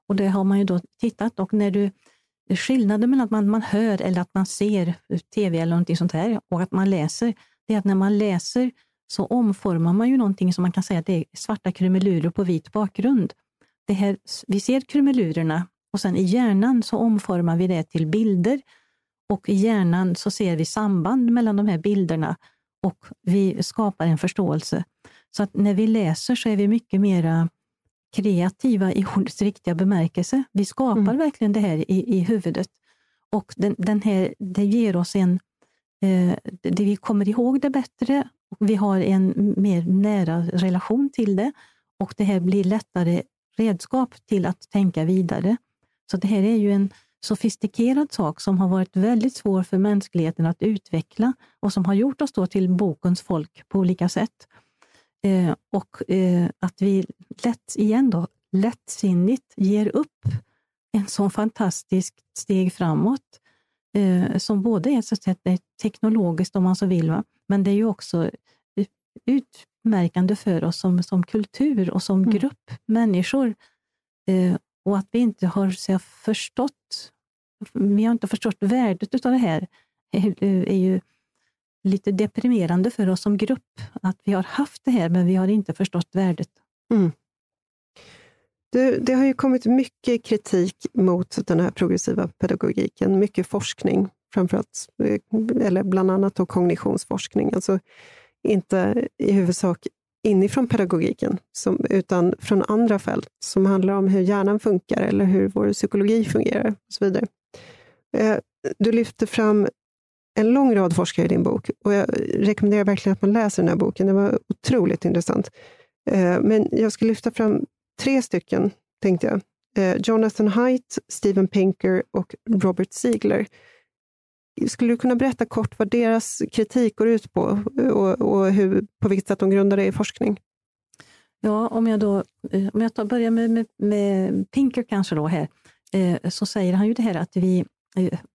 Och det har man ju då tittat och när du Skillnaden mellan att man, man hör eller att man ser tv eller någonting sånt här och att man läser, det är att när man läser så omformar man ju någonting som man kan säga att det är svarta krumelurer på vit bakgrund det här, vi ser krumelurerna och sen i hjärnan så omformar vi det till bilder och i hjärnan så ser vi samband mellan de här bilderna och vi skapar en förståelse. Så att när vi läser så är vi mycket mera kreativa i ordets riktiga bemärkelse. Vi skapar mm. verkligen det här i, i huvudet. Och den, den här, det ger oss en... Eh, det vi kommer ihåg det bättre, och vi har en mer nära relation till det och det här blir lättare redskap till att tänka vidare. Så det här är ju en sofistikerad sak som har varit väldigt svår för mänskligheten att utveckla och som har gjort oss då till bokens folk på olika sätt. Eh, och eh, att vi lätt, igen då, lättsinnigt ger upp en sån fantastiskt steg framåt, eh, som både är så att säga, teknologiskt om man så vill, va? men det är ju också eh, utmärkande för oss som, som kultur och som mm. grupp människor. Eh, och att vi inte har så förstått, vi har inte förstått värdet av det här, är, är ju lite deprimerande för oss som grupp. Att vi har haft det här, men vi har inte förstått värdet. Mm. Det, det, har ju kommit mycket kritik mot den här progressiva pedagogiken, mycket forskning, framförallt, eh, eller bland annat då kognitionsforskning. Alltså inte i huvudsak inifrån pedagogiken, som, utan från andra fält som handlar om hur hjärnan funkar eller hur vår psykologi fungerar och så vidare. Eh, du lyfter fram en lång rad forskare i din bok och jag rekommenderar verkligen att man läser den här boken. Den var otroligt intressant. Eh, men jag ska lyfta fram tre stycken, tänkte jag. Eh, Jonathan Haidt, Steven Pinker och Robert Ziegler. Skulle du kunna berätta kort vad deras kritik går ut på eh, och, och hur, på vilket sätt de grundar det i forskning? Ja, om jag då eh, om jag tar, börjar med, med, med Pinker kanske då här, eh, så säger han ju det här att vi,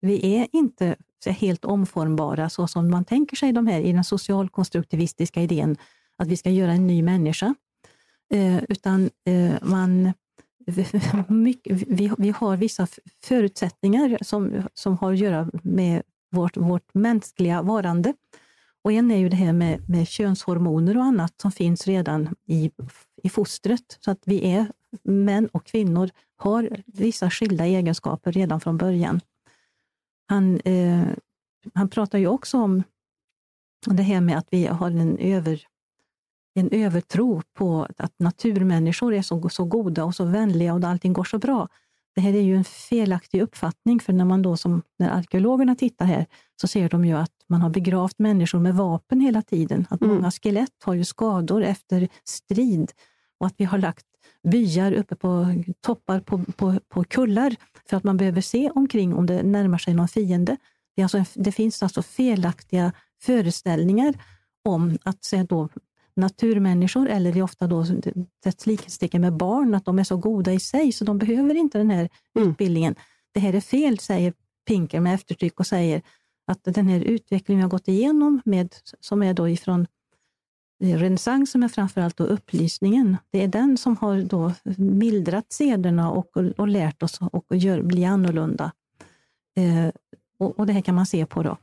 vi är inte helt omformbara så som man tänker sig de här i den socialkonstruktivistiska idén att vi ska göra en ny människa. utan man, vi, vi har vissa förutsättningar som, som har att göra med vårt, vårt mänskliga varande. Och en är ju det här med, med könshormoner och annat som finns redan i, i fostret. Så att vi är män och kvinnor har vissa skilda egenskaper redan från början. Han, eh, han pratar ju också om det här med att vi har en, över, en övertro på att naturmänniskor är så, så goda och så vänliga och allting går så bra. Det här är ju en felaktig uppfattning, för när man då som när arkeologerna tittar här, så ser de ju att man har begravt människor med vapen hela tiden. Att mm. många skelett har ju skador efter strid och att vi har lagt byar uppe på toppar på, på, på kullar för att man behöver se omkring om det närmar sig någon fiende. Det, alltså, det finns alltså felaktiga föreställningar om att säga då, naturmänniskor, eller det är ofta då ett likhetstecken med barn, att de är så goda i sig så de behöver inte den här mm. utbildningen. Det här är fel, säger Pinker med eftertryck och säger att den här utvecklingen vi har gått igenom, med, som är då ifrån renässansen, men framförallt då upplysningen, det är den som har då mildrat sederna och, och lärt oss att gör, bli annorlunda. Eh, och, och, det här kan man se på då.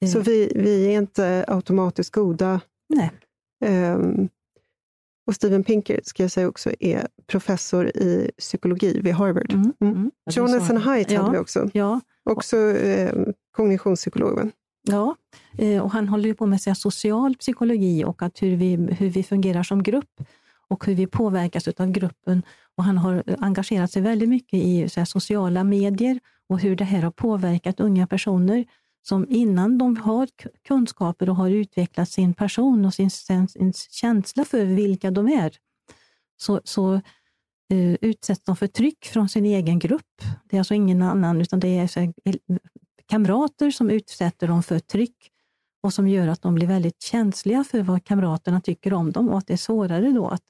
Eh. Så vi, vi är inte automatiskt goda Nej. Um, och Steven Pinker, ska jag säga också, är professor i psykologi vid Harvard. Mm, mm. Mm. Jonathan Haidt ja, hade vi också. Ja. Också eh, kognitionspsykolog. Ja, och han håller ju på med social psykologi och att hur, vi, hur vi fungerar som grupp och hur vi påverkas av gruppen. Och han har engagerat sig väldigt mycket i så sociala medier och hur det här har påverkat unga personer som innan de har kunskaper och har utvecklat sin person och sin, sin känsla för vilka de är, så, så uh, utsätts de för tryck från sin egen grupp. Det är alltså ingen annan, utan det är så, kamrater som utsätter dem för tryck och som gör att de blir väldigt känsliga för vad kamraterna tycker om dem och att det är svårare då att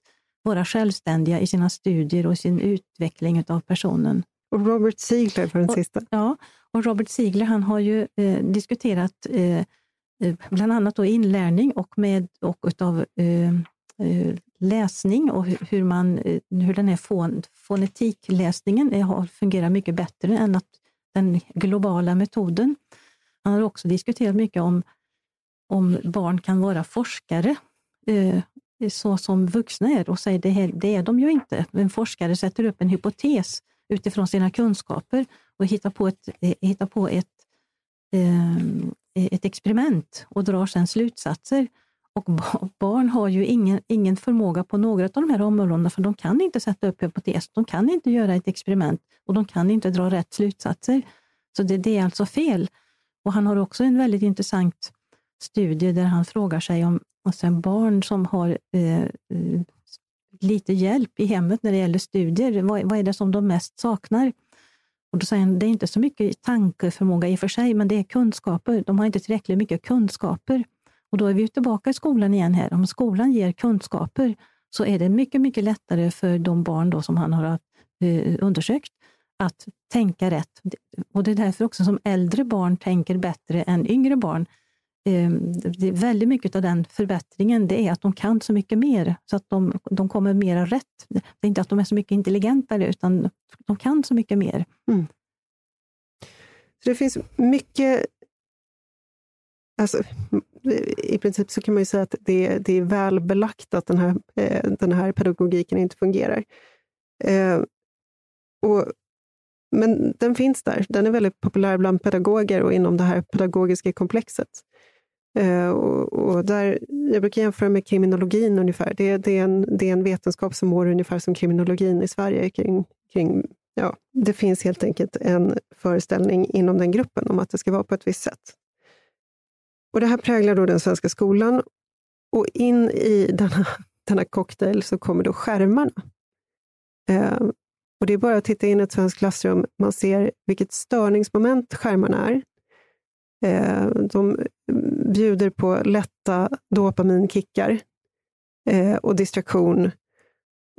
vara självständiga i sina studier och sin utveckling av personen. Och Robert Ziegler för den och, sista. Ja, och Robert Ziegler han har ju eh, diskuterat eh, eh, bland annat då inlärning och, med, och utav eh, eh läsning och hur, man, eh, hur den här fon, fonetikläsningen är, fungerar mycket bättre än att den globala metoden. Han har också diskuterat mycket om, om barn kan vara forskare, så som vuxna är, och säger det, här, det är de ju inte. En forskare sätter upp en hypotes utifrån sina kunskaper och hittar på ett, eh, hittar på ett, eh, ett experiment och drar sedan slutsatser. Och barn har ju ingen, ingen förmåga på några av de här områdena, för de kan inte sätta upp hypotes, de kan inte göra ett experiment och de kan inte dra rätt slutsatser. Så det, det är alltså fel. Och han har också en väldigt intressant studie där han frågar sig om alltså barn som har eh, eh lite hjälp i hemmet när det gäller studier, vad, vad är det som de mest saknar? Och då säger han, det är inte så mycket tankeförmåga i och för sig, men det är kunskaper. De har inte tillräckligt mycket kunskaper. Och då är vi tillbaka i skolan igen här. Om skolan ger kunskaper så är det mycket, mycket lättare för de barn då som han har eh, undersökt att tänka rätt. Och Det är därför också som äldre barn tänker bättre än yngre barn. Ehm, det är väldigt mycket av den förbättringen det är att de kan så mycket mer, så att de, de kommer mera rätt. Det är inte att de är så mycket intelligentare, utan de kan så mycket mer. Mm. Så Det finns mycket... Alltså, I princip så kan man ju säga att det, det är väl belagt att den här, eh, den här pedagogiken inte fungerar. Eh, och men den finns där. Den är väldigt populär bland pedagoger och inom det här pedagogiska komplexet. Eh, och, och, där, jag brukar jämföra med kriminologin ungefär. Det, det, är en, det är en vetenskap som mår ungefär som kriminologin i Sverige. Kring, kring, ja, det finns helt enkelt en föreställning inom den gruppen om att det ska vara på ett visst sätt. Och Det här präglar då den svenska skolan. Och in i denna, denna cocktail så kommer då skärmarna. Eh, och Det är bara att titta in i ett svenskt klassrum. Man ser vilket störningsmoment skärmarna är. Eh, de bjuder på lätta dopaminkickar eh, och distraktion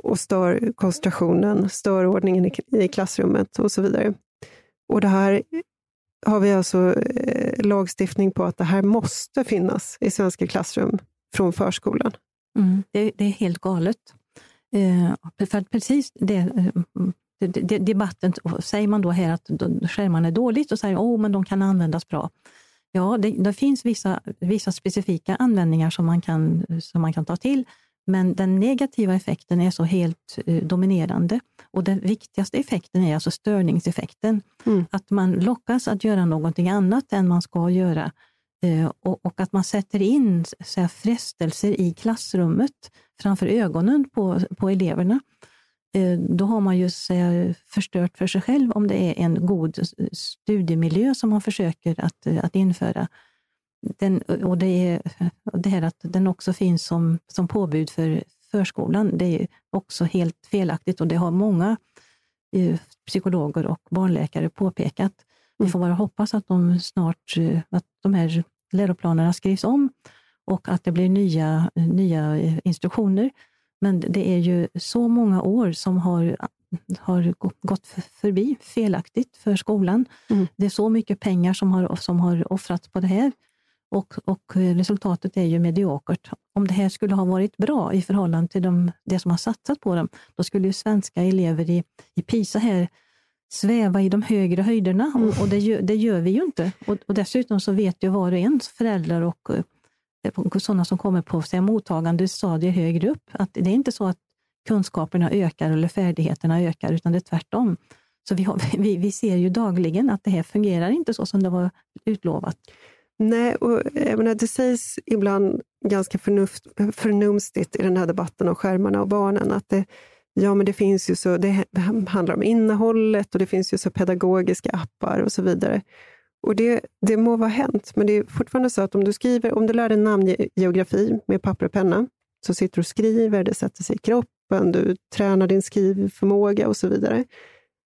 och stör koncentrationen, stör ordningen i, i klassrummet och så vidare. Och det här har vi alltså eh, lagstiftning på att det här måste finnas i svenska klassrum från förskolan. Mm, det, det, är helt galet. Eh, för precis det, eh, debatten, säger man då här att skärmarna är dåligt och säger att oh, de kan användas bra. Ja, det, det, finns vissa, vissa specifika användningar som man, kan, som man kan ta till, men den negativa effekten är så helt eh, dominerande. Och den viktigaste effekten är alltså störningseffekten. Mm. Att man lockas att göra någonting annat än man ska göra. Eh, och, och, att man sätter in så här, frestelser i klassrummet framför ögonen på, på eleverna. Eh, då har man ju förstört för sig själv om det är en god studiemiljö som man försöker att, att införa. Den, och det, är, det här att den också finns som, som påbud för förskolan, det är också helt felaktigt och det har många eh, psykologer och barnläkare påpekat. Vi mm. får bara hoppas att de snart, eh, att de här läroplanerna skrivs om och att det blir nya, nya instruktioner men det är ju så många år som har, har gått förbi felaktigt för skolan. Mm. Det är så mycket pengar som har, som har offrats på det här och, och resultatet är ju mediokert. Om det här skulle ha varit bra i förhållande till de, det som har satsat på dem, då skulle ju svenska elever i, i PISA här sväva i de högre höjderna och, och det, det, gör vi ju inte. Och, och dessutom så vet ju var och en föräldrar och sådana som kommer på säga, mottagande stadier högre upp. Att det är inte så att kunskaperna ökar eller färdigheterna ökar, utan det är tvärtom. Så vi, har, vi, vi ser ju dagligen att det här fungerar inte så som det var utlovat. Nej, och jag menar, det sägs ibland ganska förnuft, förnumstigt i den här debatten om skärmarna och barnen, att det, ja, men det finns ju så, det handlar om innehållet och det finns ju så pedagogiska appar och så vidare. Och det, det må vara hänt, men det är fortfarande så att om du skriver, om du lär dig namngeografi med papper och penna, så sitter du och skriver, det sätter sig i kroppen, du tränar din skrivförmåga och så vidare.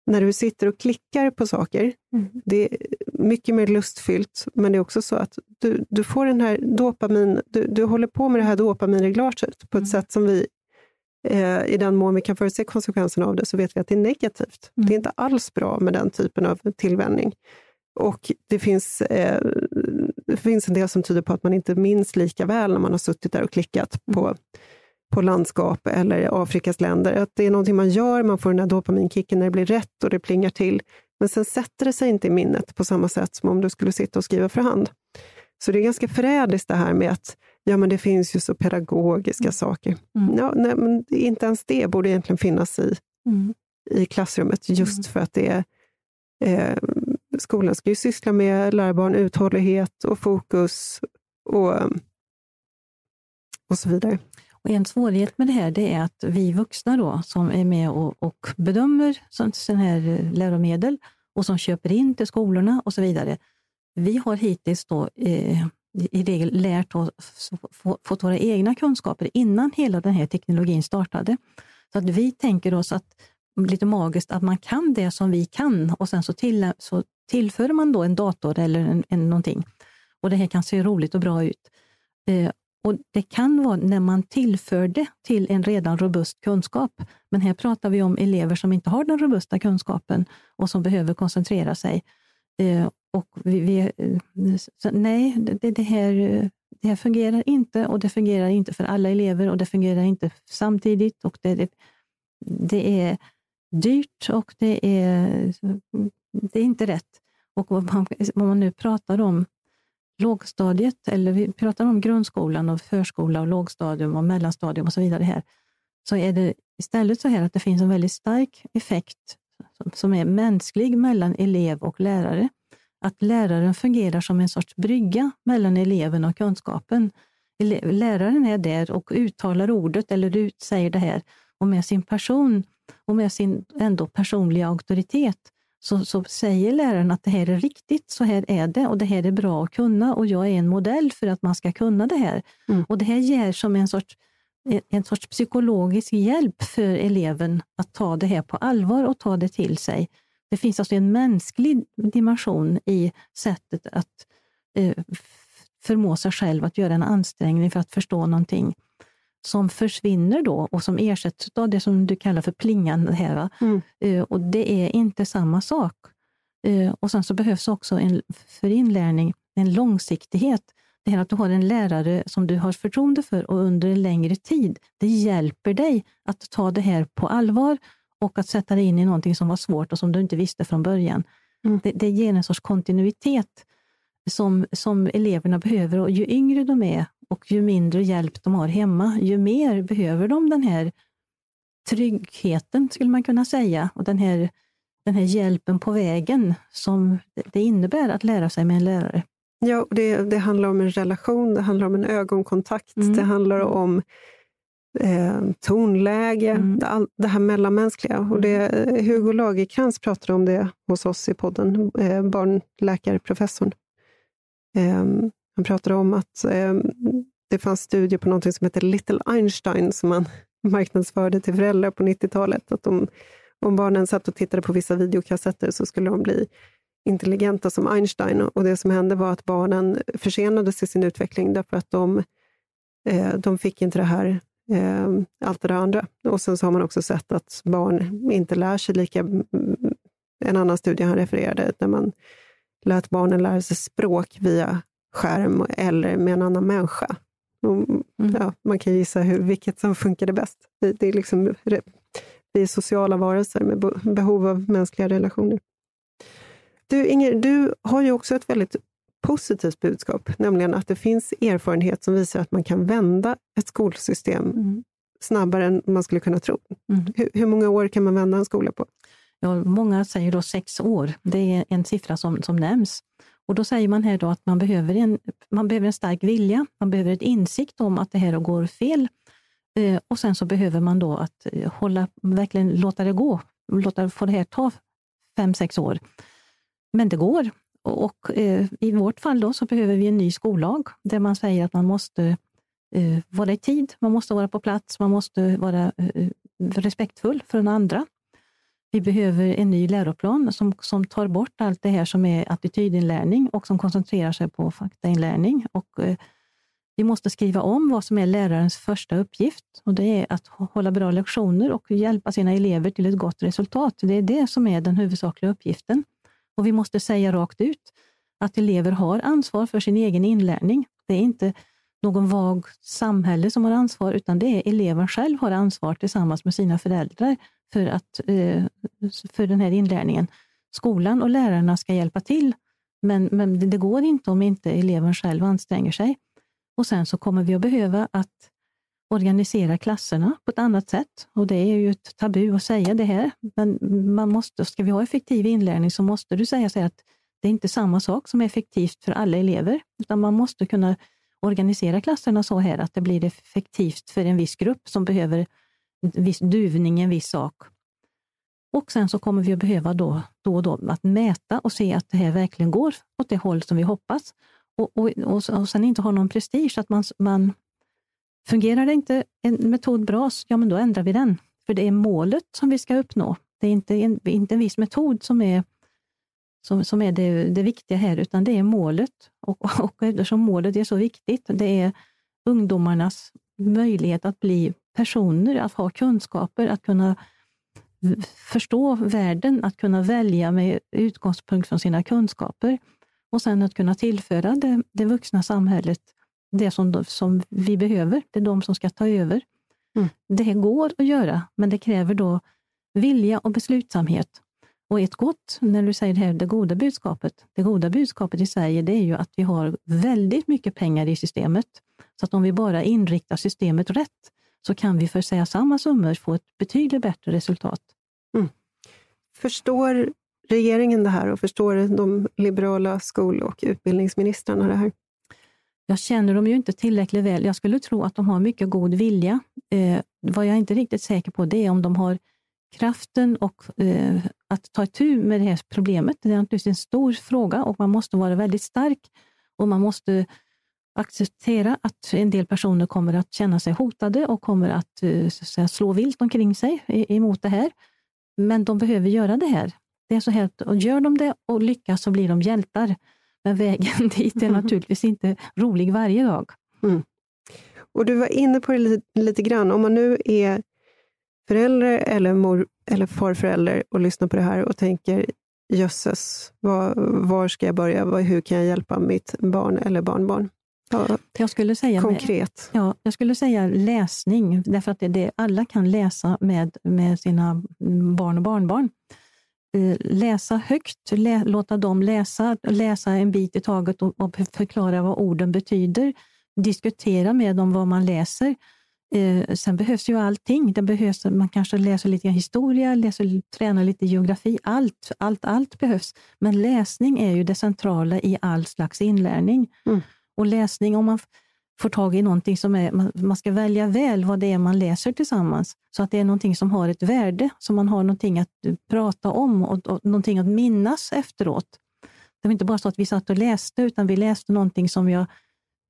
När du sitter och klickar på saker, mm. det är mycket mer lustfyllt, men det är också så att du, du får den här dopamin, du, du håller på med det här dopaminreglaget på ett mm. sätt som vi eh, i den mån vi kan förutse konsekvenserna av det, så vet vi att det är negativt. Mm. Det är inte alls bra med den typen av tillvänjning. Och det finns, eh, det finns en del som tyder på att man inte minns lika väl när man har suttit där och klickat mm. på, på landskap eller Afrikas länder. Att det är någonting man gör, man får den här dopaminkicken när det blir rätt och det plingar till. Men sen sätter det sig inte i minnet på samma sätt som om du skulle sitta och skriva för hand. Så det är ganska förrädiskt det här med att ja, men det finns ju så pedagogiska mm. saker. Mm. Ja, nej, men inte ens det borde egentligen finnas i, mm. i klassrummet, just mm. för att det är eh, skolan ska ju syssla med lärbarn, uthållighet och fokus och och så vidare. Och en svårighet med det här det är att vi vuxna då, som är med och, och bedömer sådana här läromedel och som köper in till skolorna och så vidare. Vi har hittills då, eh, i regel lärt oss, fått våra egna kunskaper innan hela den här teknologin startade. Så att vi tänker oss att lite magiskt att man kan det som vi kan och sen så, till, så tillför man då en dator eller en, en, någonting. Och det här kan se roligt och bra ut. Eh, och Det kan vara när man tillför det till en redan robust kunskap. Men här pratar vi om elever som inte har den robusta kunskapen och som behöver koncentrera sig. Eh, och vi, vi eh, nej, det, det, här, det här fungerar inte och det fungerar inte för alla elever och det fungerar inte samtidigt. och Det, det, det är dyrt och det är, det är inte rätt. Och om man, om man nu pratar om lågstadiet, eller vi pratar om grundskolan och förskola och lågstadium och mellanstadium och så vidare här, så är det istället så här att det finns en väldigt stark effekt som är mänsklig mellan elev och lärare. Att läraren fungerar som en sorts brygga mellan eleven och kunskapen. Läraren är där och uttalar ordet eller säger det här och med sin person och med sin ändå personliga auktoritet så, så säger läraren att det här är riktigt, så här är det och det här är bra att kunna och jag är en modell för att man ska kunna det här. Mm. Och Det här ger som en sorts, en sorts psykologisk hjälp för eleven att ta det här på allvar och ta det till sig. Det finns alltså en mänsklig dimension i sättet att eh, förmå sig själv att göra en ansträngning för att förstå någonting som försvinner då och som ersätts av det som du kallar för plingande. Här, mm. uh, och det är inte samma sak. Uh, och Sen så behövs också en, för inlärning en långsiktighet. Det här att du har en lärare som du har förtroende för och under en längre tid, det hjälper dig att ta det här på allvar och att sätta dig in i någonting som var svårt och som du inte visste från början. Mm. Det, det ger en sorts kontinuitet som, som eleverna behöver och ju yngre de är och ju mindre hjälp de har hemma, ju mer behöver de den här tryggheten, skulle man kunna säga, och den här, den här hjälpen på vägen som det innebär att lära sig med en lärare. Ja, det, det handlar om en relation, det handlar om en ögonkontakt, mm. det handlar om eh, tonläge, mm. det, det här mellanmänskliga. Och det, mm. Hugo Lagerkrans pratade om det hos oss i podden, eh, barnläkarprofessorn. Eh, han pratade om att eh, det fanns studier på något som heter Little Einstein som man marknadsförde till föräldrar på 90-talet. Att de, om barnen satt och tittade på vissa videokassetter så skulle de bli intelligenta som Einstein. Och Det som hände var att barnen försenades i sin utveckling därför att de, eh, de fick inte det här eh, allt det där andra. Och sen så har man också sett att barn inte lär sig lika... Mm, en annan studie han refererade, där man lät barnen lära sig språk via skärm eller med en annan människa. Och, mm. ja, man kan gissa hur, vilket som funkade bäst. Det, det är liksom, vi är sociala varelser med behov av mänskliga relationer. Du Inger, du har ju också ett väldigt positivt budskap, nämligen att det finns erfarenhet som visar att man kan vända ett skolsystem mm. snabbare än man skulle kunna tro. Mm. Hur, hur, många år kan man vända en skola på? Ja, många säger då sex år. Det är en siffra som, som nämns. Och Då säger man här då att man behöver, en, man behöver en stark vilja, man behöver ett insikt om att det här går fel. Eh, och sen så behöver man då att eh, hålla, verkligen låta det gå, låta få det här ta fem, sex år. Men det går. Och eh, i vårt fall då så behöver vi en ny skollag där man säger att man måste eh, vara i tid, man måste vara på plats, man måste vara eh, eh, respektfull för den andra. Vi behöver en ny läroplan som, som tar bort allt det här som är attitydinlärning och som koncentrerar sig på faktainlärning. Och, eh, vi måste skriva om vad som är lärarens första uppgift och det är att hålla bra lektioner och hjälpa sina elever till ett gott resultat. Det är det som är den huvudsakliga uppgiften. Och vi måste säga rakt ut att elever har ansvar för sin egen inlärning. Det är inte någon vag samhälle som har ansvar, utan det är eleven själv har ansvar tillsammans med sina föräldrar för, att, eh, för den här inlärningen. Skolan och lärarna ska hjälpa till, men, men det går inte om inte eleven själv anstränger sig. Och Sen så kommer vi att behöva att organisera klasserna på ett annat sätt. Och Det är ju ett tabu att säga det här, men man måste, ska vi ha effektiv inlärning så måste du säga så att det är inte samma sak som är effektivt för alla elever, utan man måste kunna organisera klasserna så här att det blir effektivt för en viss grupp som behöver en viss duvning, en viss sak. Och sen så kommer vi att behöva då, då och då att mäta och se att det här verkligen går åt det håll som vi hoppas. Och, och, och, och sen inte ha någon prestige, att man, man Fungerar det inte en metod bra, ja men då ändrar vi den. För det är målet som vi ska uppnå. Det är inte en, inte en viss metod som är, som, som är det, det viktiga här, utan det är målet. Och, och eftersom målet är så viktigt, det är ungdomarnas möjlighet att bli personer, att ha kunskaper, att kunna förstå världen, att kunna välja med utgångspunkt från sina kunskaper och sen att kunna tillföra det, det vuxna samhället det som, som vi behöver. Det är de som ska ta över. Mm. Det går att göra, men det kräver då vilja och beslutsamhet. Och ett gott, när du säger det här, det goda budskapet. Det goda budskapet i Sverige, det är ju att vi har väldigt mycket pengar i systemet. Så att om vi bara inriktar systemet rätt, så kan vi för säga samma summor få ett betydligt bättre resultat. Mm. Förstår regeringen det här och förstår de liberala skol och utbildningsministrarna det här? Jag känner dem ju inte tillräckligt väl. Jag skulle tro att de har mycket god vilja. Eh, vad jag inte är riktigt säker på det är om de har kraften och eh, att ta itu med det här problemet. Det är naturligtvis en stor fråga och man måste vara väldigt stark och man måste acceptera att en del personer kommer att känna sig hotade och kommer att, eh, säga, slå vilt omkring sig emot det här. Men de behöver göra det här. Det är så här, och gör de det och lyckas så blir de hjältar. Men vägen dit är naturligtvis inte rolig varje dag. Mm. Och Du var inne på det lite, lite grann. Om man nu är förälder eller mor eller farförälder och lyssnar på det här och tänker jösses, var, var ska jag börja? Hur kan jag hjälpa mitt barn eller barnbarn? Ja, jag skulle säga konkret. Med, ja, jag skulle säga läsning, därför att det, det, alla kan läsa med, med sina barn och barnbarn. Eh, läsa högt, lä, låta dem läsa, läsa en bit i taget och, och, förklara vad orden betyder. Diskutera med dem vad man läser. Eh, sen behövs ju allting. Det behövs, man kanske läser lite historia, läser, tränar lite geografi. Allt, allt, allt behövs. Men läsning är ju det centrala i all slags inlärning. Mm. Och läsning, om man får tag i någonting som är, man ska välja väl vad det är man läser tillsammans, så att det är någonting som har ett värde, så man har någonting att prata om och, och någonting att minnas efteråt. Det var inte bara så att vi satt och läste, utan vi läste någonting som jag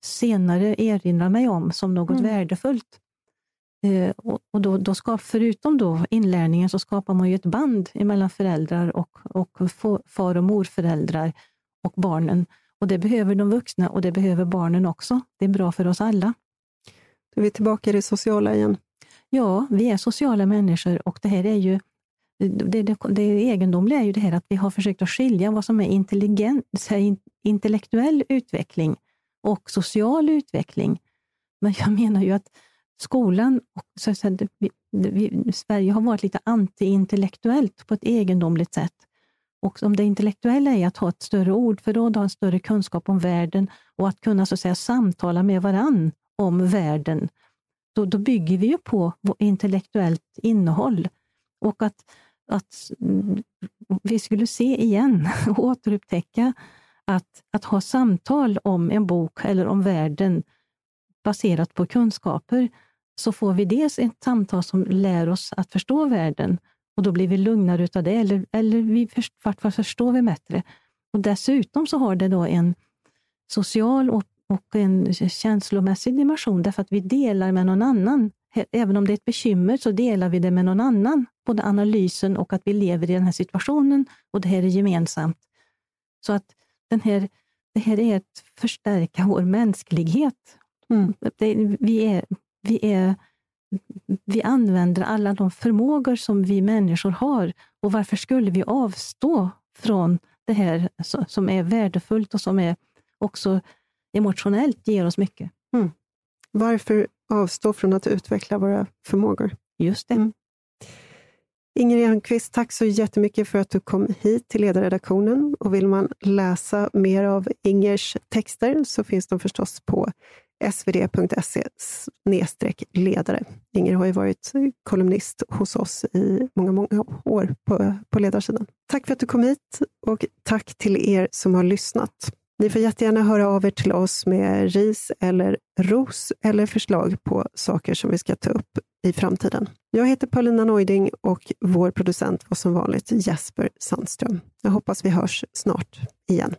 senare erinrar mig om som något mm. värdefullt. Eh, och, och då, då ska, förutom då inlärningen så skapar man ju ett band mellan föräldrar och, och far och morföräldrar och barnen och Det behöver de vuxna och det behöver barnen också. Det är bra för oss alla. Då är vi tillbaka i det sociala igen. Ja, vi är sociala människor och det här är ju det, det, det egendomliga är ju det här att vi har försökt att skilja vad som är intelligent, intellektuell utveckling och social utveckling. Men jag menar ju att skolan, och så, så, vi, vi, Sverige har varit lite antiintellektuellt på ett egendomligt sätt. Och om det intellektuella är att ha ett större ordförråd, ha en större kunskap om världen och att kunna så att säga, samtala med varann om världen, då, då bygger vi ju på intellektuellt innehåll. Och att, att mm, vi skulle se igen och återupptäcka att, att ha samtal om en bok eller om världen baserat på kunskaper, så får vi dels ett samtal som lär oss att förstå världen och då blir vi lugnare utav det, eller, eller vi först, vart förstår vi bättre. Och Dessutom så har det då en social och, och en känslomässig dimension, därför att vi delar med någon annan. Även om det är ett bekymmer så delar vi det med någon annan, både analysen och att vi lever i den här situationen och det här är gemensamt. Så att den här, det här är att förstärka vår mänsklighet. Mm. Det, vi, är, vi är vi använder alla de förmågor som vi människor har. Och varför skulle vi avstå från det här som är värdefullt och som är också emotionellt ger oss mycket? Mm. Varför avstå från att utveckla våra förmågor? Just det. Mm. Inger Enquist, tack så jättemycket för att du kom hit till ledarredaktionen. Och vill man läsa mer av Ingers texter så finns de förstås på svd.se ledare. Inger har ju varit kolumnist hos oss i många, många år på, på ledarsidan. Tack för att du kom hit och tack till er som har lyssnat. Ni får jättegärna höra av er till oss med ris eller ros eller förslag på saker som vi ska ta upp i framtiden. Jag heter Paulina Neuding och vår producent var som vanligt Jesper Sandström. Jag hoppas vi hörs snart igen.